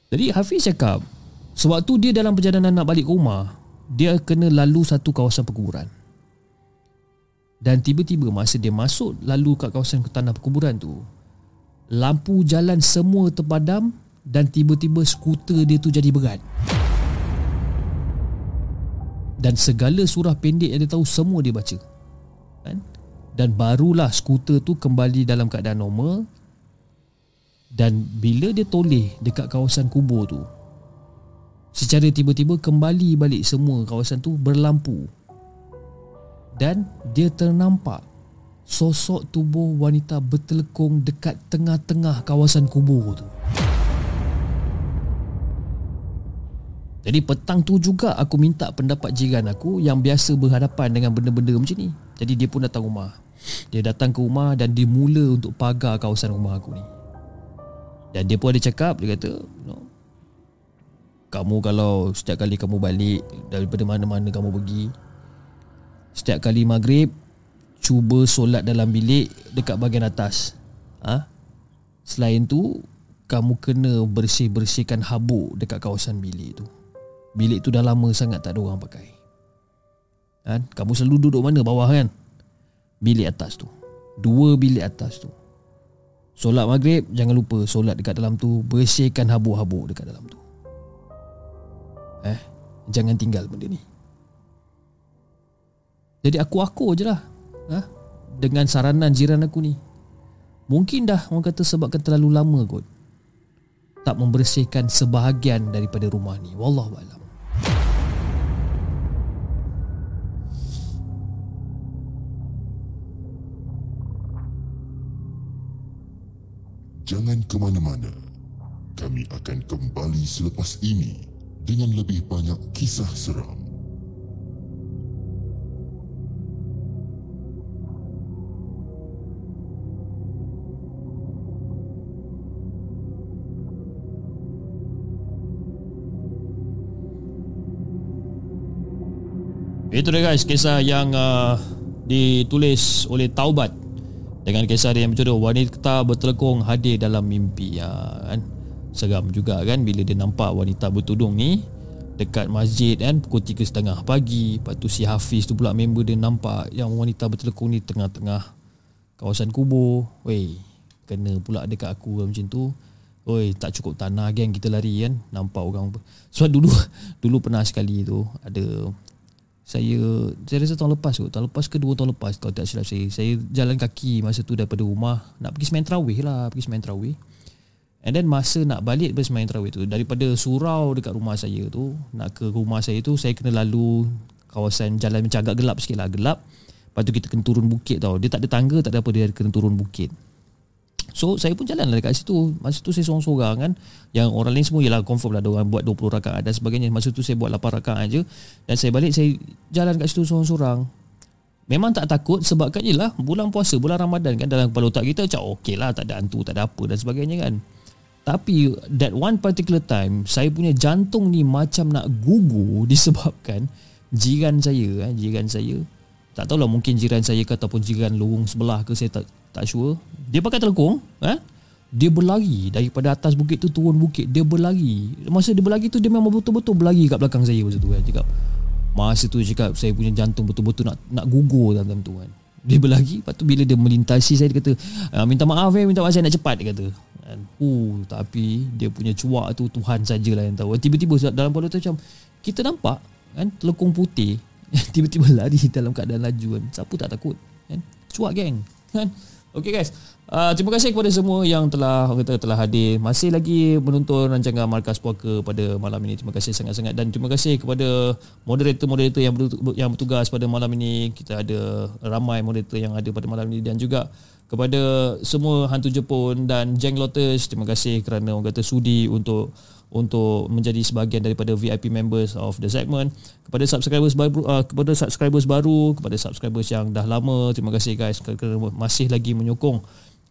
Jadi Hafiz cakap Sewaktu dia dalam perjalanan nak balik ke rumah Dia kena lalu satu kawasan perkuburan. Dan tiba-tiba masa dia masuk Lalu kat kawasan tanah perkuburan tu Lampu jalan semua terpadam Dan tiba-tiba skuter dia tu jadi berat. Dan segala surah pendek yang dia tahu Semua dia baca. Kan? Dan barulah skuter tu kembali dalam keadaan normal. Dan bila dia toleh dekat kawasan kubur tu Secara tiba-tiba kembali balik semua kawasan tu berlampu. Dan dia ternampak Sosok tubuh wanita bertelekung dekat tengah-tengah kawasan kubur tu. Jadi petang tu juga aku minta pendapat jiran aku Yang biasa berhadapan dengan benda-benda macam ni. Jadi dia pun datang rumah. Dia datang ke rumah dan dia mula untuk pagar kawasan rumah aku ni. Dan dia pun ada cakap Dia kata no, Kamu kalau setiap kali kamu balik Daripada mana-mana kamu pergi Setiap kali maghrib Cuba solat dalam bilik Dekat bahagian atas. Ha? Selain tu Kamu kena bersih-bersihkan habuk Dekat kawasan bilik tu. Bilik tu dah lama sangat tak ada orang pakai. Ha? Kamu selalu duduk mana? Bawah kan? Bilik atas tu. Dua bilik atas tu. Solat maghrib Jangan lupa solat dekat dalam tu. Bersihkan habuk-habuk dekat dalam tu. Eh? Jangan tinggal benda ni. Jadi aku aku je lah ha? dengan saranan jiran aku ni. Mungkin dah orang kata sebabkan terlalu lama kot. Tak membersihkan sebahagian daripada rumah ni. Wallahualam. Jangan ke mana-mana. Kami akan kembali selepas ini dengan lebih banyak kisah seram. Itu dia guys kisah yang uh, ditulis oleh Taubat dengan kisah dia yang berjudul Wanita Bertelekung Hadir Dalam Mimpi. Ya, kan? Seram juga kan bila dia nampak wanita bertudung ni Dekat masjid kan pukul 3.30 pagi. Lepas tu si Hafiz tu pula member dia nampak Yang wanita bertelekung ni tengah-tengah Kawasan kubur. Weh kena pula dekat aku macam tu. Oi, tak cukup tanah geng kita lari kan. Nampak orang Sebab dulu Dulu pernah sekali tu Ada saya saya rasa tahun lepas kot. Tahun lepas ke dua tahun lepas kalau tak silap saya. Saya jalan kaki masa tu daripada rumah nak pergi semain tarawih lah pergi semain tarawih and then masa nak balik dari semain tarawih tu daripada surau dekat rumah saya tu nak ke rumah saya tu saya kena lalu kawasan jalan macam agak gelap sikit lah gelap. Lepas tu kita kena turun bukit tau. Dia tak ada tangga tak ada apa dia kena turun bukit So saya pun jalan lah dekat situ. Masa tu saya seorang-seorang kan. Yang orang lain semua Yalah confirm lah Orang buat 20 rakaat dan sebagainya. Masa tu saya buat 8 rakaat aja. Dan saya balik Saya jalan dekat situ seorang-seorang. Memang tak takut Sebab kan yelah Bulan puasa Bulan Ramadan kan Dalam kepala otak kita Macam okey lah Tak ada hantu Tak ada apa Dan sebagainya kan. Tapi That one particular time Saya punya jantung ni Macam nak gugur Disebabkan Jiran saya eh, Jiran saya Tak tahulah mungkin jiran saya ke Ataupun jiran lorong sebelah ke Saya tak tak sure. Dia pakai telekung eh? dia berlari daripada atas bukit tu turun bukit dia berlari. Masa dia berlari tu dia memang betul-betul berlari kat belakang saya masa tu kan? Cakap masa tu cakap saya punya jantung betul-betul nak nak gugur dalam tu kan? Dia berlari lepas tu bila dia melintasi saya dia kata ah, minta maaf eh minta maaf saya nak cepat dia kata. Kan uh, tapi dia punya cuak tu Tuhan sajalah yang tahu. Tiba-tiba dalam kepala tu macam kita nampak kan telekung putih tiba-tiba lari dalam keadaan laju kan. Siapa tak takut kan? Cuak geng kan Okay guys, uh, terima kasih kepada semua yang telah kata telah hadir. Masih lagi menonton rancangan Markas Puaka pada malam ini. Terima kasih sangat-sangat dan terima kasih kepada moderator-moderator yang yang bertugas pada malam ini. Kita ada ramai moderator yang ada pada malam ini dan juga kepada semua hantu Jepun dan Jeng Lotus. Terima kasih kerana orang kata sudi untuk untuk menjadi sebahagian daripada VIP members of the segment kepada subscribers baru uh, kepada subscribers baru kepada subscribers yang dah lama terima kasih guys kerana masih lagi menyokong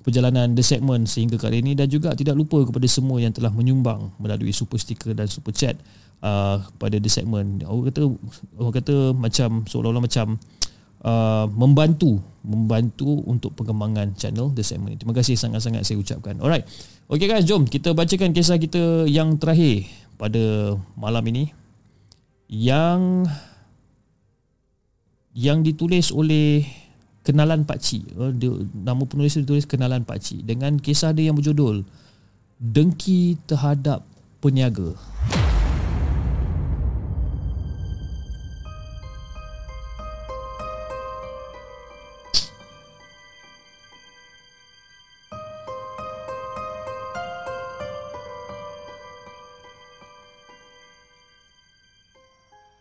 perjalanan the segment sehingga kali ini dan juga tidak lupa kepada semua yang telah menyumbang melalui super sticker dan super chat uh, pada the segment orang kata orang kata macam seolah-olah macam uh, membantu membantu untuk pengembangan channel The Segment Terima kasih sangat-sangat saya ucapkan. Alright. Okay guys, jom kita bacakan kisah kita yang terakhir pada malam ini. Yang yang ditulis oleh Kenalan Pak Cik. Uh, nama penulis ditulis Kenalan Pak Cik dengan kisah dia yang berjudul Dengki Terhadap Peniaga.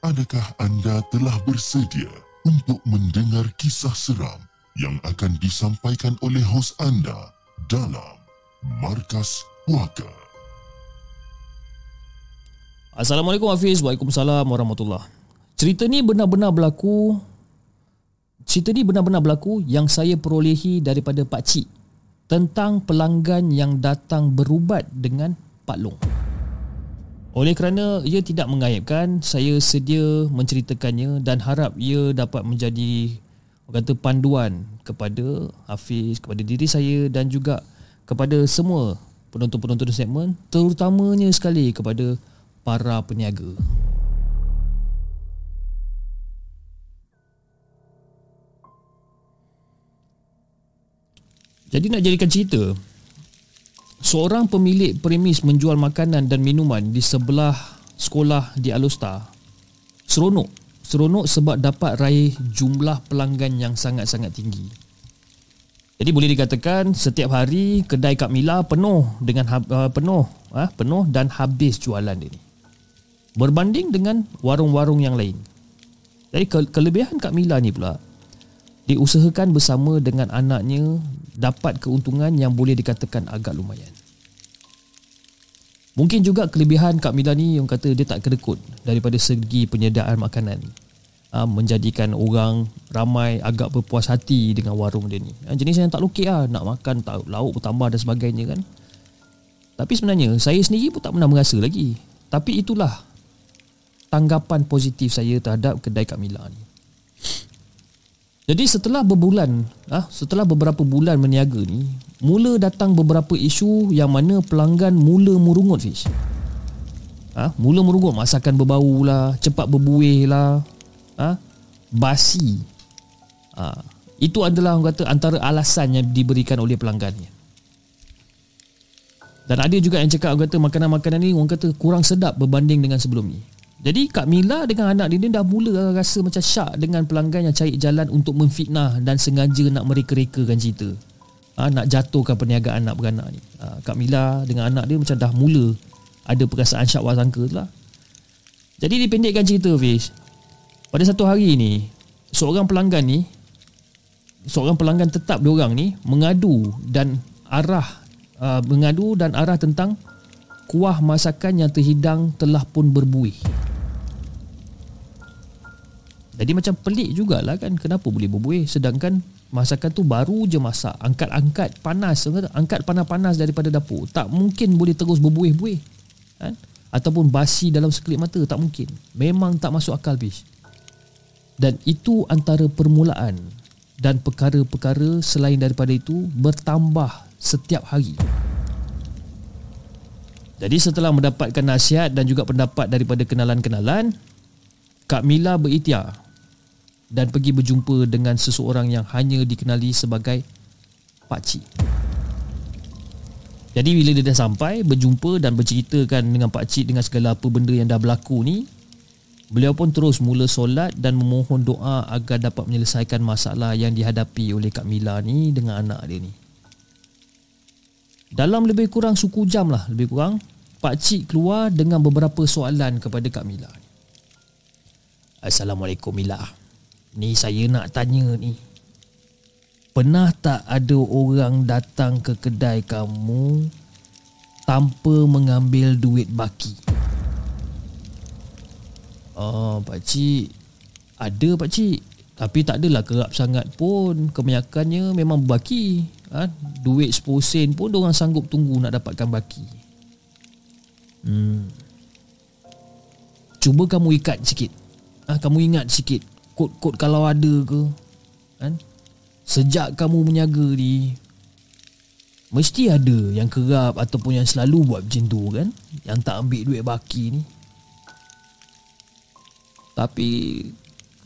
Adakah anda telah bersedia untuk mendengar kisah seram yang akan disampaikan oleh hos anda dalam Markas Puaka? Assalamualaikum Hafiz. Waalaikumsalam warahmatullahi Cerita ni benar-benar berlaku Cerita ni benar-benar berlaku yang saya perolehi daripada Pak Cik tentang pelanggan yang datang berubat dengan Pak Long. Oleh kerana ia tidak mengaibkan, saya sedia menceritakannya dan harap ia dapat menjadi kata panduan kepada Hafiz, kepada diri saya dan juga kepada semua penonton-penonton segmen, terutamanya sekali kepada para peniaga. Jadi nak jadikan cerita, seorang pemilik premis menjual makanan dan minuman di sebelah sekolah di Alustar seronok seronok sebab dapat raih jumlah pelanggan yang sangat-sangat tinggi Jadi boleh dikatakan setiap hari kedai Kak Mila penuh dengan uh, penuh uh, penuh dan habis jualan dia ni. Berbanding dengan warung-warung yang lain. Jadi ke- kelebihan Kak Mila ni pula diusahakan bersama dengan anaknya dapat keuntungan yang boleh dikatakan agak lumayan. Mungkin juga kelebihan Kak Mila ni yang kata dia tak kedekut daripada segi penyediaan makanan uh, menjadikan orang ramai agak berpuas hati dengan warung dia ni. Uh, jenis yang tak lokek lah, nak makan tak, lauk bertambah dan sebagainya kan. Tapi sebenarnya saya sendiri pun tak pernah merasa lagi. Tapi itulah tanggapan positif saya terhadap kedai Kak Mila ni. Jadi setelah berbulan, ah, setelah beberapa bulan meniaga ni, mula datang beberapa isu yang mana pelanggan mula merungut fish. Ah, mula merungut masakan berbau lah, cepat berbuih lah, ha? basi. Ha. Itu adalah orang kata antara alasan yang diberikan oleh pelanggannya. Dan ada juga yang cakap orang kata makanan-makanan ni orang kata kurang sedap berbanding dengan sebelum ni. Jadi Kak Mila dengan anak dia ni dah mula rasa macam syak dengan pelanggan yang cari jalan untuk memfitnah dan sengaja nak mereka-rekakan cerita. Ha, nak jatuhkan perniagaan anak beranak ni. Ha, Kak Mila dengan anak dia macam dah mula ada perasaan syak wasangka tu lah. Jadi dipendekkan cerita Fish. Pada satu hari ni Seorang pelanggan ni Seorang pelanggan tetap diorang ni Mengadu dan arah uh, Mengadu dan arah tentang Kuah masakan yang terhidang Telah pun berbuih Jadi macam pelik jugalah kan Kenapa boleh berbuih? Sedangkan masakan tu baru je masak Angkat-angkat panas. Angkat panas-panas daripada dapur. Tak mungkin boleh terus berbuih-buih kan? Ataupun basi dalam sekelip mata Tak mungkin. Memang tak masuk akal bis dan itu antara permulaan dan perkara-perkara selain daripada itu bertambah setiap hari. Jadi setelah mendapatkan nasihat dan juga pendapat daripada kenalan-kenalan, Kak Mila berikhtiar dan pergi berjumpa dengan seseorang yang hanya dikenali sebagai Pak Cik. Jadi bila dia dah sampai, berjumpa dan berceritakan dengan Pak Cik dengan segala apa benda yang dah berlaku ni, Beliau pun terus mula solat dan memohon doa agar dapat menyelesaikan masalah yang dihadapi oleh Kak Mila ni dengan anak dia ni. Dalam lebih kurang suku jam lah, lebih kurang, Pak Cik keluar dengan beberapa soalan kepada Kak Mila. Assalamualaikum Mila. Ni saya nak tanya ni. Pernah tak ada orang datang ke kedai kamu tanpa mengambil duit baki? Oh, Pak Cik Ada Pak Cik Tapi tak adalah kerap sangat pun Kebanyakannya memang berbaki ha? Duit 10 sen pun Diorang sanggup tunggu nak dapatkan baki Hmm Cuba kamu ikat sikit ha? Kamu ingat sikit Kod-kod kalau ada ke kan? Sejak kamu menyaga ni Mesti ada yang kerap Ataupun yang selalu buat macam tu kan Yang tak ambil duit baki ni tapi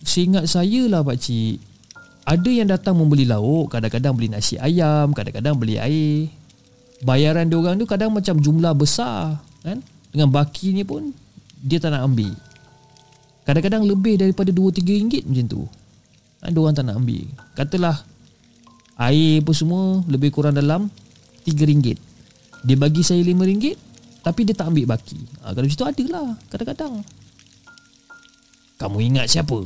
Seingat saya lah pakcik Ada yang datang membeli lauk Kadang-kadang beli nasi ayam Kadang-kadang beli air Bayaran diorang tu kadang macam jumlah besar kan? Dengan baki ni pun Dia tak nak ambil Kadang-kadang lebih daripada 2-3 ringgit macam tu. Kan? Diorang tak nak ambil. Katalah Air pun semua lebih kurang dalam 3 ringgit. Dia bagi saya 5 ringgit Tapi dia tak ambil baki. Ha, Kalau macam tu adalah Kadang-kadang. Kamu ingat siapa?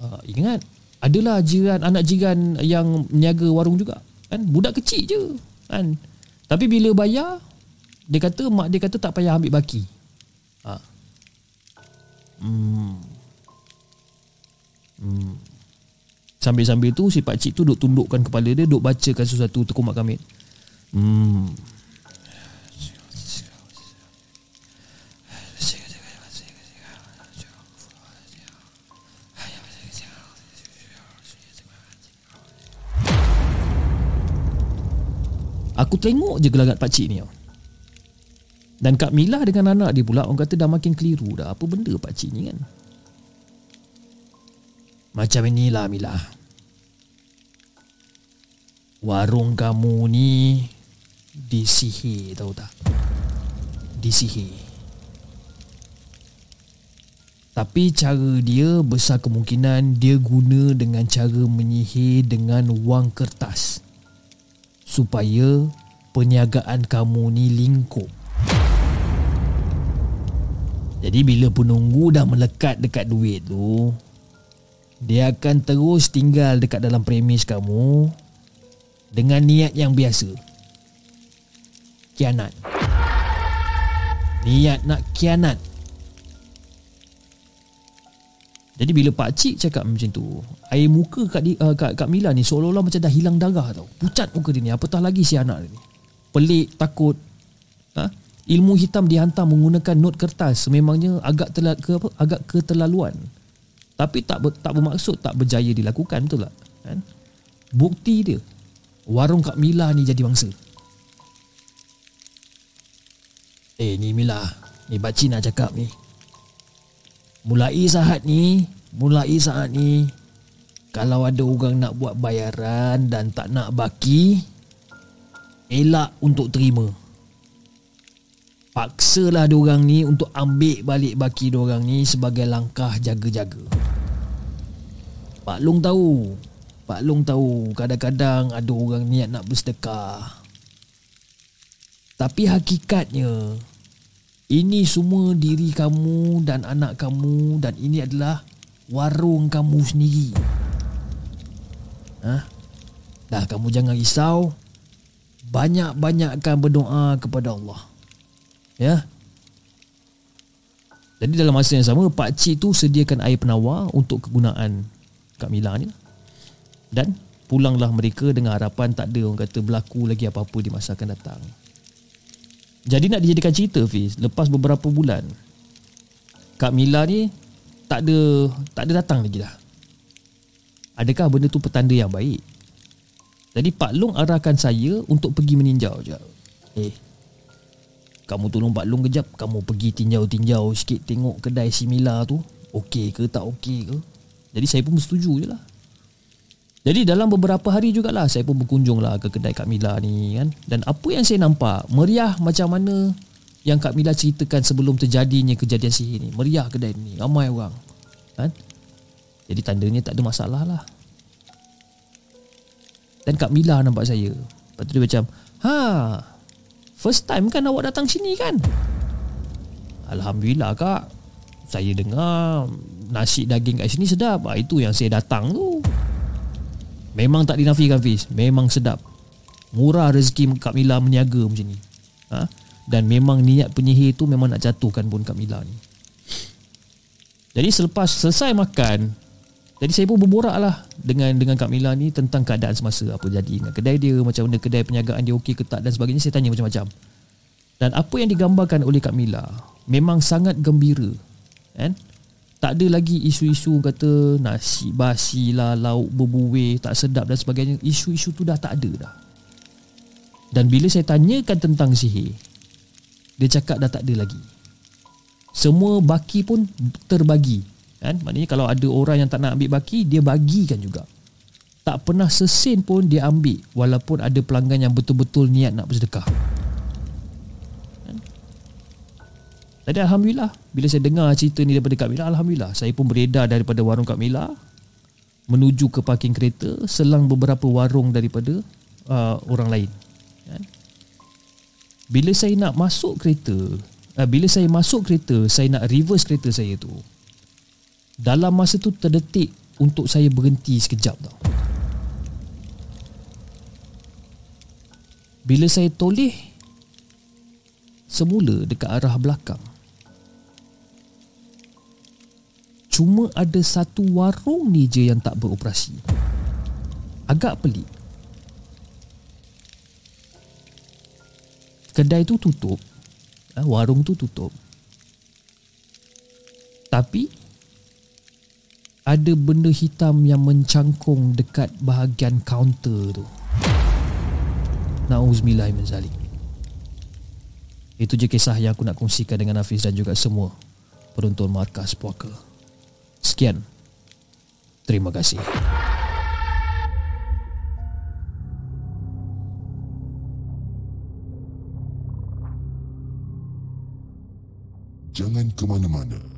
Uh, ingat. Adalah jiran Anak jiran Yang meniaga warung juga kan? Budak kecil je kan? Tapi bila bayar Dia kata Mak dia kata tak payah ambil baki. Uh. Hmm. Sambil-sambil tu si pakcik tu duk tundukkan kepala dia Duk bacakan sesuatu tekumak kamit Hmm. Aku tengok je gelagat pakcik ni Dan Kak Mila dengan anak dia pula Orang kata dah makin keliru dah. Apa benda pakcik ni kan? Macam inilah Mila. Warung kamu ni Disihir tahu tak? Disihir Tapi cara dia besar kemungkinan dia guna dengan cara menyihir dengan wang kertas supaya perniagaan kamu ni lingkup. Jadi bila penunggu dah melekat dekat duit tu, dia akan terus tinggal dekat dalam premis kamu dengan niat yang biasa. Kianat. Niat nak kianat Jadi bila pak cik cakap macam tu, air muka kat di, uh, kat, kat Mila ni seolah-olah macam dah hilang darah tau. Pucat muka dia ni. Apatah lagi si anak ni. Pelik, takut. Ha? Ilmu hitam dihantar menggunakan not kertas sememangnya agak terla, ke apa? agak keterlaluan. Tapi tak ber, tak bermaksud tak berjaya dilakukan betul tak? Kan? Bukti dia warung Kak Mila ni jadi bangsa. Eh ni Mila, ni Pak Cik nak cakap ni. Mulai saat ni Mulai saat ni Kalau ada orang nak buat bayaran Dan tak nak baki Elak untuk terima Paksalah diorang ni Untuk ambil balik baki diorang ni Sebagai langkah jaga-jaga Pak Long tahu Pak Long tahu Kadang-kadang ada orang niat nak bersedekah Tapi hakikatnya ini semua diri kamu dan anak kamu dan ini adalah warung kamu sendiri. Ha? Dah kamu jangan risau. Banyak-banyakkan berdoa kepada Allah. Ya. Jadi dalam masa yang sama Pak Cik tu sediakan air penawar untuk kegunaan Kak Mila ni. Dan pulanglah mereka dengan harapan tak ada orang kata berlaku lagi apa-apa di masa akan datang. Jadi nak dijadikan cerita Fiz Lepas beberapa bulan Kak Mila ni Tak ada Tak ada datang lagi dah Adakah benda tu petanda yang baik Jadi Pak Long arahkan saya Untuk pergi meninjau je Eh Kamu tolong Pak Long kejap Kamu pergi tinjau-tinjau sikit Tengok kedai si Mila tu Okey ke tak okey ke Jadi saya pun bersetuju je lah jadi dalam beberapa hari jugalah saya pun berkunjung lah ke kedai Kak Mila ni kan. Dan apa yang saya nampak, meriah macam mana yang Kak Mila ceritakan sebelum terjadinya kejadian sihir ni. Meriah kedai ni, ramai orang. Kan? Jadi tandanya tak ada masalah lah. Dan Kak Mila nampak saya. Lepas tu dia macam, ha, first time kan awak datang sini kan? Alhamdulillah kak. Saya dengar nasi daging kat sini sedap. Ha, itu yang saya datang tu. Memang tak dinafikan Fiz Memang sedap Murah rezeki Kak Mila meniaga macam ni ha? Dan memang niat penyihir tu Memang nak jatuhkan pun Kak Mila ni Jadi selepas selesai makan Jadi saya pun berborak lah Dengan dengan Kak Mila ni Tentang keadaan semasa Apa jadi dengan kedai dia Macam mana kedai perniagaan dia okey ke tak Dan sebagainya Saya tanya macam-macam Dan apa yang digambarkan oleh Kak Mila Memang sangat gembira Kan tak ada lagi isu-isu kata nasi basi lah, lauk berbuih, tak sedap dan sebagainya. Isu-isu tu dah tak ada dah. Dan bila saya tanyakan tentang sihir, dia cakap dah tak ada lagi. Semua baki pun terbagi. Kan? Maknanya kalau ada orang yang tak nak ambil baki, dia bagikan juga. Tak pernah sesen pun dia ambil walaupun ada pelanggan yang betul-betul niat nak bersedekah. Jadi Alhamdulillah Bila saya dengar cerita ni daripada Kak Mila Alhamdulillah Saya pun beredar daripada warung Kak Mila Menuju ke parking kereta Selang beberapa warung daripada uh, Orang lain kan? Bila saya nak masuk kereta uh, Bila saya masuk kereta Saya nak reverse kereta saya tu Dalam masa tu terdetik Untuk saya berhenti sekejap tau. Bila saya toleh Semula dekat arah belakang. Cuma ada satu warung ni je yang tak beroperasi. Agak pelik. Kedai tu tutup. Eh, Warung tu tutup. Tapi Ada benda hitam yang mencangkung dekat bahagian kaunter tu Na'uzubillah Itu je kisah yang aku nak kongsikan dengan Hafiz dan juga semua penonton Markas Puaka. Sekian. Terima kasih. Jangan ke mana-mana.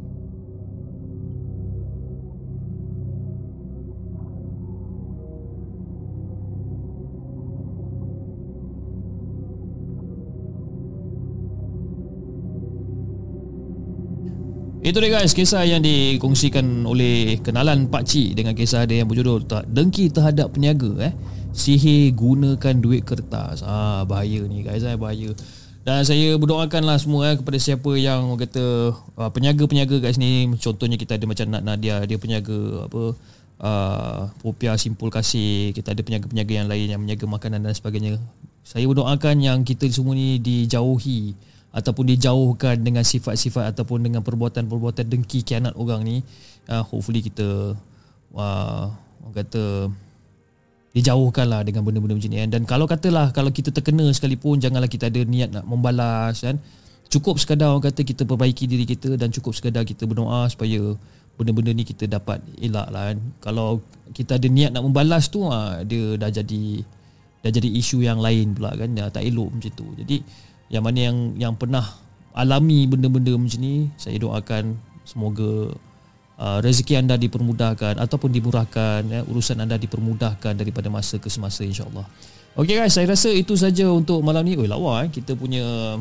Itu dia guys. Kisah yang dikongsikan oleh Kenalan Pak Cik Dengan kisah dia yang berjudul Dengki terhadap peniaga eh. Sihir gunakan duit kertas. Ah, Bahaya ni guys eh, Bahaya. Dan saya berdoakan lah semua eh, kepada siapa yang kata uh, peniaga-peniaga kat sini. Contohnya kita ada macam Nat Nadia dia peniaga apa uh, Popia Simpul Kasih. Kita ada peniaga-peniaga yang lain yang meniaga makanan dan sebagainya. Saya berdoakan yang kita semua ni dijauhi ataupun dijauhkan dengan sifat-sifat ataupun dengan perbuatan-perbuatan dengki kianat orang ni uh, hopefully kita uh, orang kata dijauhkan lah dengan benda-benda macam ni. Kan. dan kalau katalah kalau kita terkena sekalipun janganlah kita ada niat nak membalas kan? Cukup sekadar orang kata kita perbaiki diri kita dan cukup sekadar kita berdoa supaya benda-benda ni kita dapat elak lah kan? Kalau kita ada niat nak membalas tu uh, dia dah jadi dah jadi isu yang lain pula kan? Dah tak elok macam tu. Jadi yang mana yang yang pernah alami benda-benda macam ni saya doakan semoga uh, rezeki anda dipermudahkan ataupun dimurahkan ya, urusan anda dipermudahkan daripada masa ke semasa insyaallah. Okey guys saya rasa itu saja untuk malam ni. Oi lawa eh. Kita punya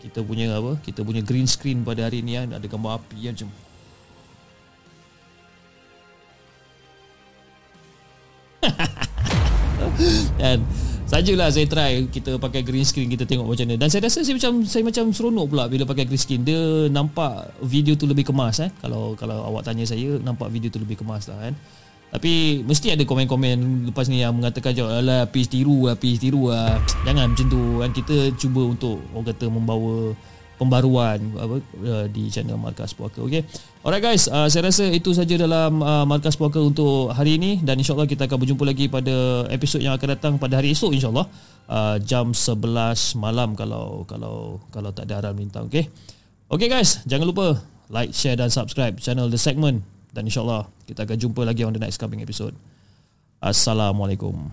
kita punya apa? Kita punya green screen pada hari ni kan ada gambar api kan macam dan Sajalah saya try kita pakai green screen kita tengok macam mana. Dan saya rasa saya macam saya macam seronok pula bila pakai green screen. Dia nampak video tu lebih kemas eh. Kalau kalau awak tanya saya nampak video tu lebih kemas lah kan. Tapi mesti ada komen-komen lepas ni yang mengatakan jawab alah apis tiru apis tiru lah. Jangan macam tu kan kita cuba untuk orang kata membawa pembaruan apa uh, di channel Markas Puaka. Okey. Alright guys, uh, saya rasa itu saja dalam uh, Markas Puaka untuk hari ini dan insyaallah kita akan berjumpa lagi pada episod yang akan datang pada hari esok insyaallah uh, jam 11 malam kalau kalau kalau tak ada aram lintang. Okey. Okey guys, jangan lupa like, share dan subscribe channel The Segment dan insyaallah kita akan jumpa lagi on the next coming episode. Assalamualaikum.